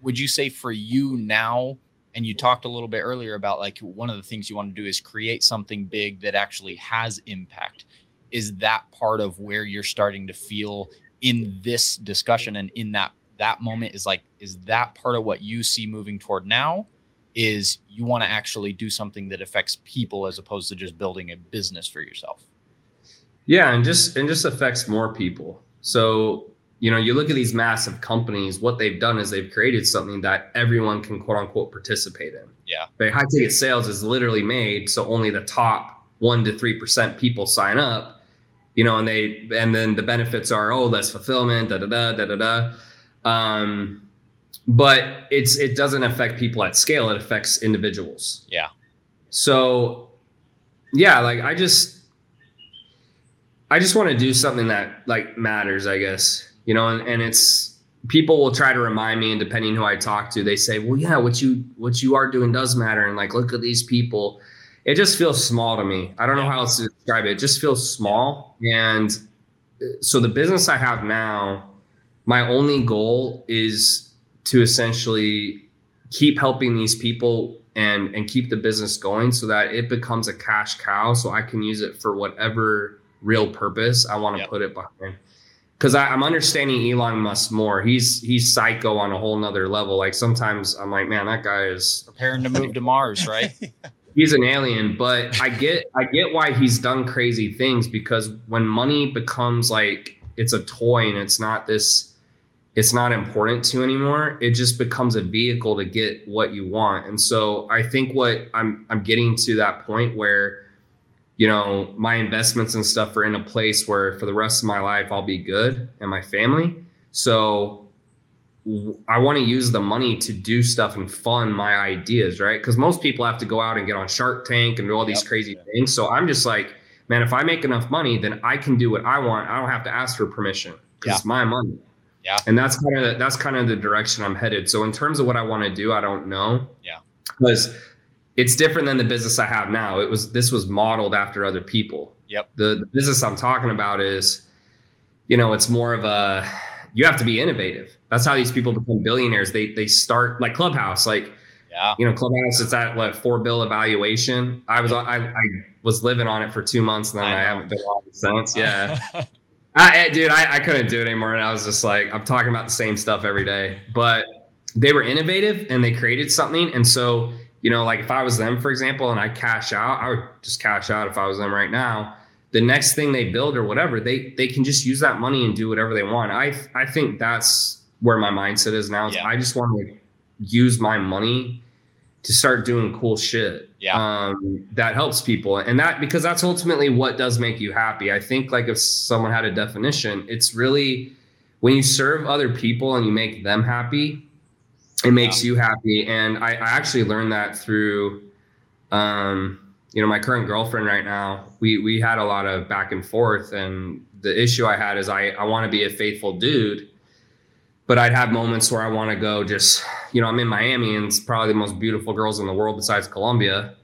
would you say for you now? And you talked a little bit earlier about like one of the things you want to do is create something big that actually has impact. Is that part of where you're starting to feel in this discussion and in that that moment is like is that part of what you see moving toward now is you want to actually do something that affects people as opposed to just building a business for yourself. Yeah and just and just affects more people. So you know you look at these massive companies what they've done is they've created something that everyone can quote unquote participate in. Yeah. But high ticket sales is literally made so only the top 1 to 3% people sign up you know and they and then the benefits are oh less fulfillment da da da da da da um, but it's it doesn't affect people at scale. It affects individuals. Yeah. So, yeah, like I just, I just want to do something that like matters. I guess you know, and, and it's people will try to remind me, and depending who I talk to, they say, "Well, yeah, what you what you are doing does matter," and like, look at these people. It just feels small to me. I don't know how else to describe it. It just feels small, and uh, so the business I have now my only goal is to essentially keep helping these people and and keep the business going so that it becomes a cash cow so I can use it for whatever real purpose I want to yep. put it behind. Because I'm understanding Elon Musk more. He's he's psycho on a whole nother level. Like sometimes I'm like, man, that guy is preparing to move to Mars, right? he's an alien. But I get I get why he's done crazy things because when money becomes like it's a toy and it's not this it's not important to anymore. It just becomes a vehicle to get what you want. And so I think what I'm I'm getting to that point where you know, my investments and stuff are in a place where for the rest of my life I'll be good and my family. So I want to use the money to do stuff and fund my ideas, right? Because most people have to go out and get on Shark Tank and do all these yep. crazy things. So I'm just like, man, if I make enough money, then I can do what I want. I don't have to ask for permission because yeah. it's my money. Yeah. And that's kind of that's kind of the direction I'm headed. So in terms of what I want to do, I don't know. Yeah. Because it's different than the business I have now. It was this was modeled after other people. Yep. The, the business I'm talking about is, you know, it's more of a you have to be innovative. That's how these people become billionaires. They they start like Clubhouse, like yeah, you know, Clubhouse. It's at like four bill evaluation. I was I, I was living on it for two months, and then I, I haven't been on it since. Yeah. I, eh, dude, I, I couldn't do it anymore. And I was just like, I'm talking about the same stuff every day. But they were innovative and they created something. And so, you know, like if I was them, for example, and I cash out, I would just cash out if I was them right now. The next thing they build or whatever, they they can just use that money and do whatever they want. I I think that's where my mindset is now. Yeah. I just want to use my money to start doing cool shit yeah. um, that helps people and that because that's ultimately what does make you happy i think like if someone had a definition it's really when you serve other people and you make them happy it makes yeah. you happy and I, I, actually learned that through um, you know my current girlfriend right now we we had a lot of back and forth and the issue i had is i i want to be a faithful dude but I'd have moments where I want to go just, you know, I'm in Miami and it's probably the most beautiful girls in the world besides Colombia.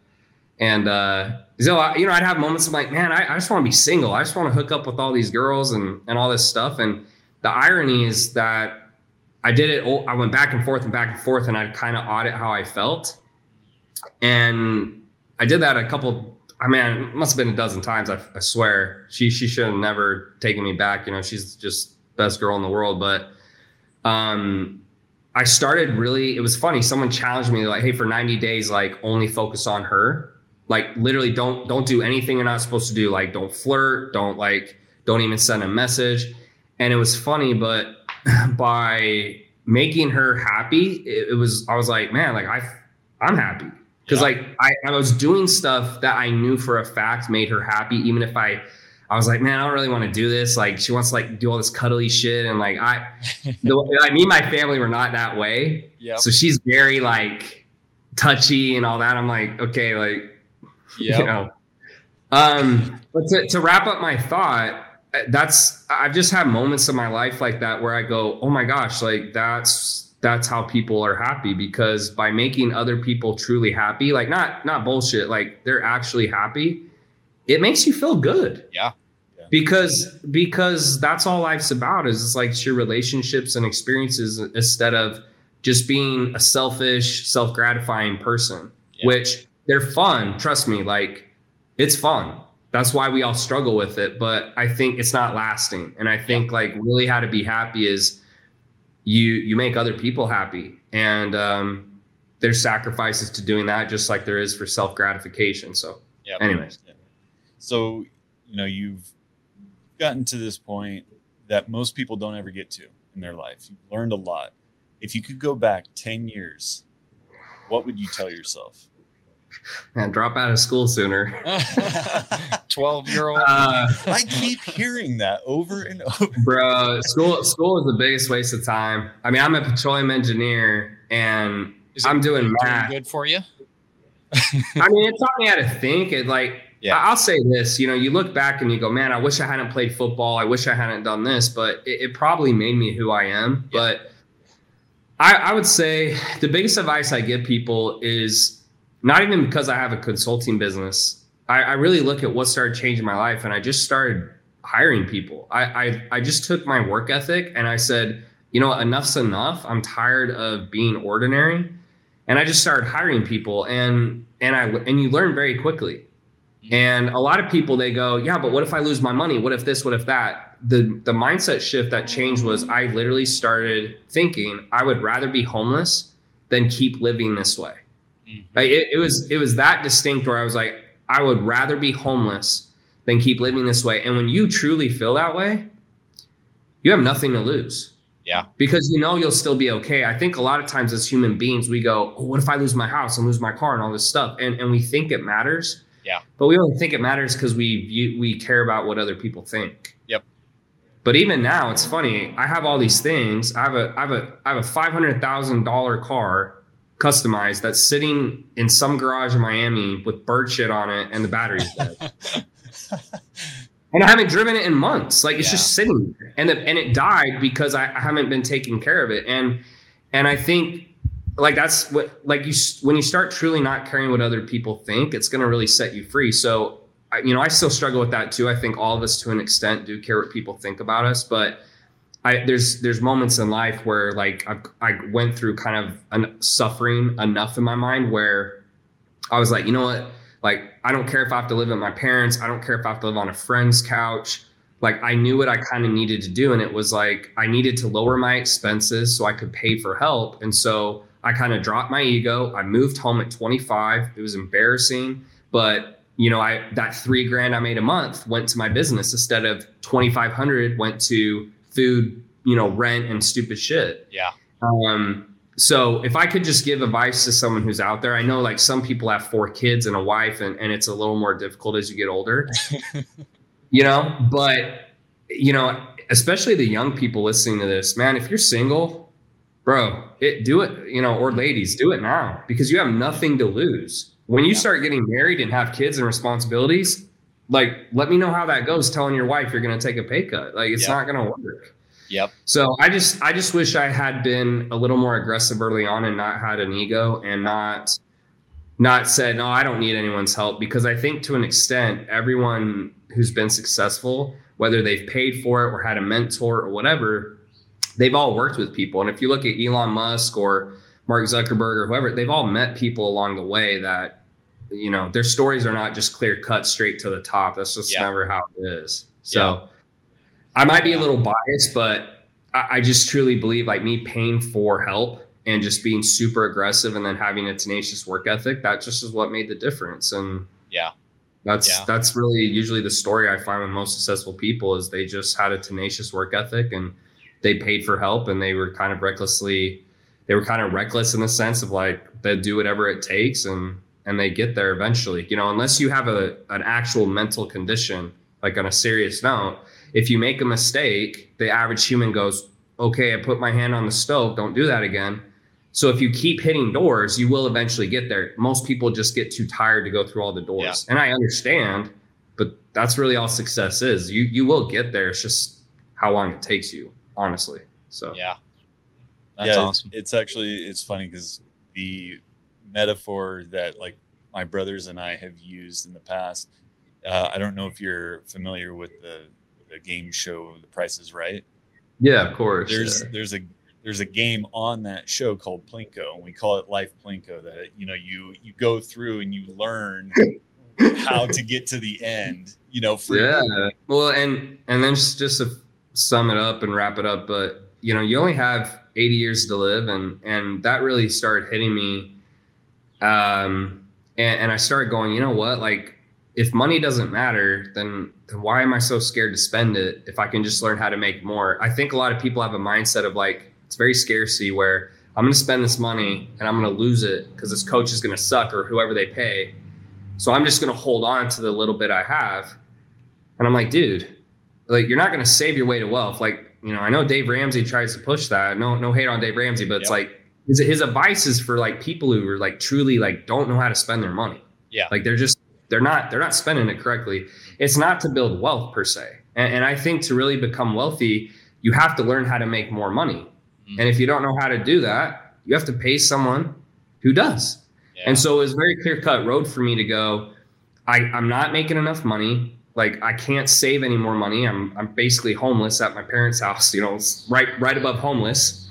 And, uh, so, I, you know, I'd have moments of like, man, I, I just want to be single. I just want to hook up with all these girls and, and all this stuff. And the irony is that I did it. I went back and forth and back and forth and I'd kind of audit how I felt. And I did that a couple, I mean, it must have been a dozen times. I, I swear she, she should have never taken me back. You know, she's just best girl in the world, but, um, I started really, it was funny. Someone challenged me like, Hey, for 90 days, like only focus on her. Like literally don't, don't do anything you're not supposed to do. Like don't flirt. Don't like, don't even send a message. And it was funny, but by making her happy, it, it was, I was like, man, like I, I'm happy. Cause yeah. like I, I was doing stuff that I knew for a fact made her happy, even if I I was like, man, I don't really want to do this. Like, she wants to like do all this cuddly shit, and like I, the, like me and my family were not that way. Yeah. So she's very like touchy and all that. I'm like, okay, like, yeah, you know. Um, but to, to wrap up my thought, that's I've just had moments in my life like that where I go, oh my gosh, like that's that's how people are happy because by making other people truly happy, like not not bullshit, like they're actually happy, it makes you feel good. Yeah because because that's all life's about is it's like it's your relationships and experiences instead of just being a selfish self-gratifying person yeah. which they're fun trust me like it's fun that's why we all struggle with it but i think it's not lasting and i think yeah. like really how to be happy is you you make other people happy and um there's sacrifices to doing that just like there is for self-gratification so yeah anyways yeah. so you know you've gotten to this point that most people don't ever get to in their life. You've learned a lot. If you could go back 10 years, what would you tell yourself? And drop out of school sooner. 12 year old. Uh, I keep hearing that over and over. Bro, school school is the biggest waste of time. I mean, I'm a petroleum engineer and I'm doing math. Good for you? I mean, it taught me how to think. It like yeah. I'll say this, you know, you look back and you go, man, I wish I hadn't played football. I wish I hadn't done this, but it, it probably made me who I am. Yeah. But I, I would say the biggest advice I give people is not even because I have a consulting business. I, I really look at what started changing my life and I just started hiring people. I, I, I just took my work ethic and I said, you know, enough's enough. I'm tired of being ordinary. And I just started hiring people and and I and you learn very quickly and a lot of people they go, yeah, but what if I lose my money? What if this? What if that? The the mindset shift that changed was I literally started thinking I would rather be homeless than keep living this way. Mm-hmm. Like it, it was it was that distinct where I was like, I would rather be homeless than keep living this way. And when you truly feel that way, you have nothing to lose. Yeah. Because you know you'll still be okay. I think a lot of times as human beings, we go, oh, what if I lose my house and lose my car and all this stuff? And and we think it matters Yeah. But we only think it matters because we we care about what other people think. Yep. But even now, it's funny. I have all these things. I have a I have a I have a five hundred thousand dollar car customized that's sitting in some garage in Miami with bird shit on it and the battery's dead. and I haven't driven it in months. Like it's Yeah. just sitting there. And the, and it died because I, I haven't been taking care of it. And and I think like that's what like you when you start truly not caring what other people think, it's going to really set you free. So I, you know, I still struggle with that too. I think all of us to an extent do care what people think about us, but I there's there's moments in life where like I, I went through kind of an, suffering enough in my mind where I was like, you know what? Like I don't care if I have to live with my parents. I don't care if I have to live on a friend's couch. Like I knew what I kind of needed to do, and it was like I needed to lower my expenses so I could pay for help. And so I kind of dropped my ego. I moved home at 25. It was embarrassing, but you know, I that three grand I made a month went to my business instead of 2,500 went to food, you know, rent and stupid shit. Yeah. Um, so if I could just give advice to someone who's out there, I know like some people have four kids and a wife, and, and it's a little more difficult as you get older, you know, but you know, especially the young people listening to this, man, if you're single, bro, it do it, you know, or mm-hmm. ladies, do it now because you have nothing to lose. When you start getting married and have kids and responsibilities, like let me know how that goes telling your wife you're going to take a pay cut. Like it's Yeah. not going to work. Yep. So I just I just wish I had been a little more aggressive early on and not had an ego and not not said no I don't need anyone's help because I think to an extent everyone who's been successful whether they've paid for it or had a mentor or whatever they've all worked with people and if you look at Elon Musk or Mark Zuckerberg or whoever they've all met people along the way that you know their stories are not just clear cut straight to the top that's just Yeah. never how it is so Yeah. I might be a little biased, but I, I just truly believe like me paying for help and just being super aggressive and then having a tenacious work ethic, that just is what made the difference. And Yeah. that's Yeah. that's really usually the story I find with most successful people is they just had a tenacious work ethic and they paid for help and they were kind of recklessly they were kind of reckless in the sense of like they do whatever it takes and and they get there eventually. You know, unless you have a an actual mental condition, like on a serious note, if you make a mistake, the average human goes, "Okay, I put my hand on the stove, don't do that again." So if you keep hitting doors, you will eventually get there. Most people just get too tired to go through all the doors. And I understand, but that's really all success is. You you will get there. It's just how long it takes you, honestly. So Yeah. That's yeah, awesome. It's actually it's funny because the metaphor that like my brothers and I have used in the past. Uh, I don't know if you're familiar with the the game show The Price is Right. yeah, of course. There's yeah. there's a there's a game on that show called Plinko, and we call it Life Plinko. That you know you you go through and you learn how to get to the end. You know, for yeah. Well, and and then just just to sum it up and wrap it up, but you know, you only have 80 years to live, and and that really started hitting me. Um, and, and I started going, you know what, like if money doesn't matter, then then why am I so scared to spend it if I can just learn how to make more? I think a lot of people have a mindset of like it's very scarcity where I'm going to spend this money and I'm going to lose it because this coach is going to suck or whoever they pay. So I'm just going to hold on to the little bit I have. And I'm like, dude, like you're not going to save your way to wealth. Like, you know, I know Dave Ramsey tries to push that. No, no hate on Dave Ramsey, but it's Yep. like his, his advice is for like people who are like truly like don't know how to spend their money. Yeah. Like they're just they're not they're not spending it correctly. It's not to build wealth per se. And, and I think to really become wealthy, you have to learn how to make more money. Mhm. And if you don't know how to do that, you have to pay someone who does. Yeah. And so it was very clear cut road for me to go. I, I'm not making enough money. Like I can't save any more money. I'm I'm basically homeless at my parents' house. You know, it's right right above homeless.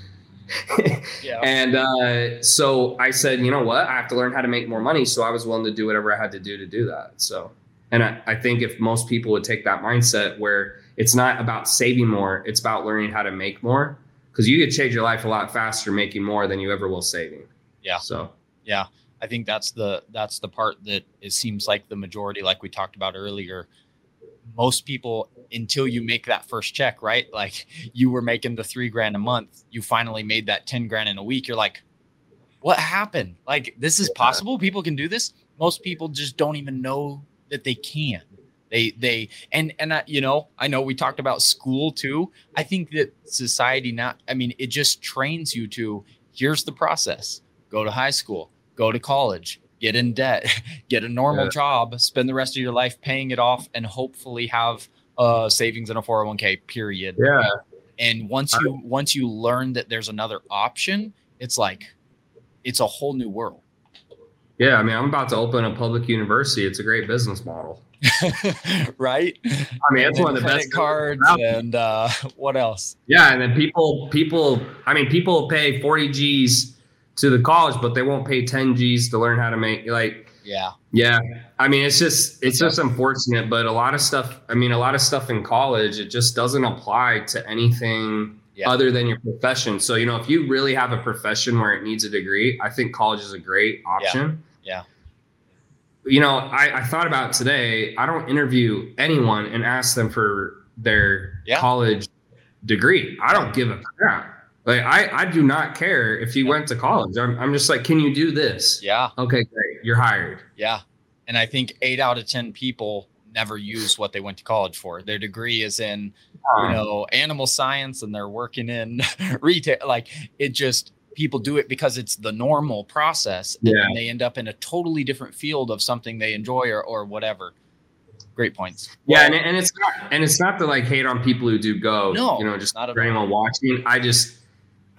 yeah. and uh, so I said, you know what? I have to learn how to make more money. So I was willing to do whatever I had to do to do that. So, and I, I think if most people would take that mindset where it's not about saving more, it's about learning how to make more, because you could change your life a lot faster making more than you ever will saving. Yeah. So yeah i think that's the that's the part that it seems like the majority like we talked about earlier most people until you make that first check right like you were making the three grand a month you finally made that 10 grand in a week you're like what happened like this is possible people can do this most people just don't even know that they can. They they and and I, you know I know we talked about school too. I think that society not. I mean, it just trains you to. Here's the process: go to high school, go to college, get in debt, get a normal yeah. job, spend the rest of your life paying it off, and hopefully have uh, savings in a 401k. Period. Yeah. And once you once you learn that there's another option, it's like it's a whole new world. Yeah, I mean, I'm about to open a public university. It's a great business model. right? I mean, it's one of the best cards and uh, what else? Yeah, and then people, people, I mean, people pay 40 G's to the college, but they won't pay 10 G's to learn how to make like. Yeah. Yeah. I mean, it's just it's just unfortunate, but a lot of stuff. I mean, a lot of stuff in college it just doesn't apply to anything yeah. other than your profession. So you know, if you really have a profession where it needs a degree, I think college is a great option. Yeah. yeah you know, I, I thought about today. I don't interview anyone and ask them for their yeah. college degree. I don't give a crap. Like I, I do not care if you yeah. went to college. I'm, I'm just like, can you do this? Yeah. Okay, great. You're hired. Yeah. And I think eight out of ten people never use what they went to college for. Their degree is in, you know, animal science, and they're working in retail. Like it just people do it because it's the normal process and yeah. they end up in a totally different field of something they enjoy or, or whatever great points yeah well, and, and it's not and it's not to like hate on people who do go no you know just not anyone watching i just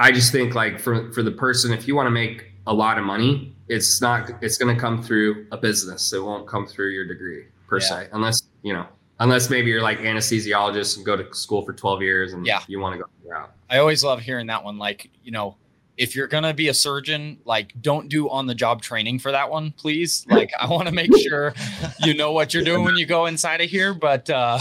i just think like for for the person if you want to make a lot of money it's not it's going to come through a business it won't come through your degree per yeah. se unless you know unless maybe you're like anesthesiologist and go to school for 12 years and yeah. you want to go out. I always love hearing that one. Like, you know, if you're gonna be a surgeon, like don't do on the job training for that one, please. Like I want to make sure you know what you're doing when you go inside of here. But uh,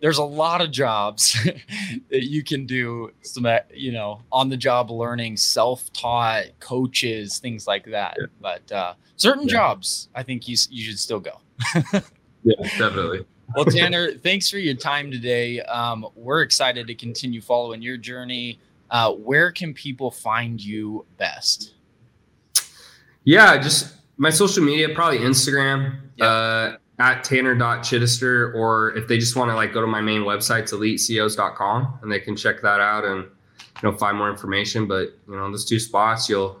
there's a lot of jobs that you can do some, you know, on the job learning, self taught coaches, things like that. Yeah. But uh, certain yeah. jobs, I think you you should still go. yeah, definitely. well, Tanner, thanks for your time today. Um, we're excited to continue following your journey uh, where can people find you best? Yeah, just my social media, probably Instagram yep. uh, at tanner.chidester, or if they just want to like go to my main website, it's eliteceos.com, and they can check that out and you know find more information. But you know, those two spots, you'll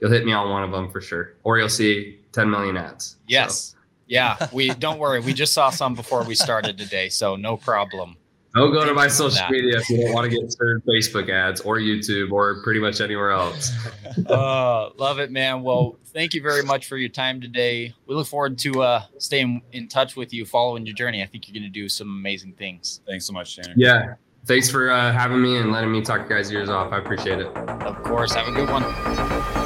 you'll hit me on one of them for sure, or you'll see 10 million ads. Yes. So. Yeah, we don't worry. We just saw some before we started today, so no problem. Don't go to my social media if you don't want to get served Facebook ads or YouTube or pretty much anywhere else. uh, love it, man. Well, thank you very much for your time today. We look forward to uh, staying in touch with you, following your journey. I think you're going to do some amazing things. Thanks so much, Tanner. Yeah. Thanks for uh, having me and letting me talk you guys' ears off. I appreciate it. Of course. Have a good one.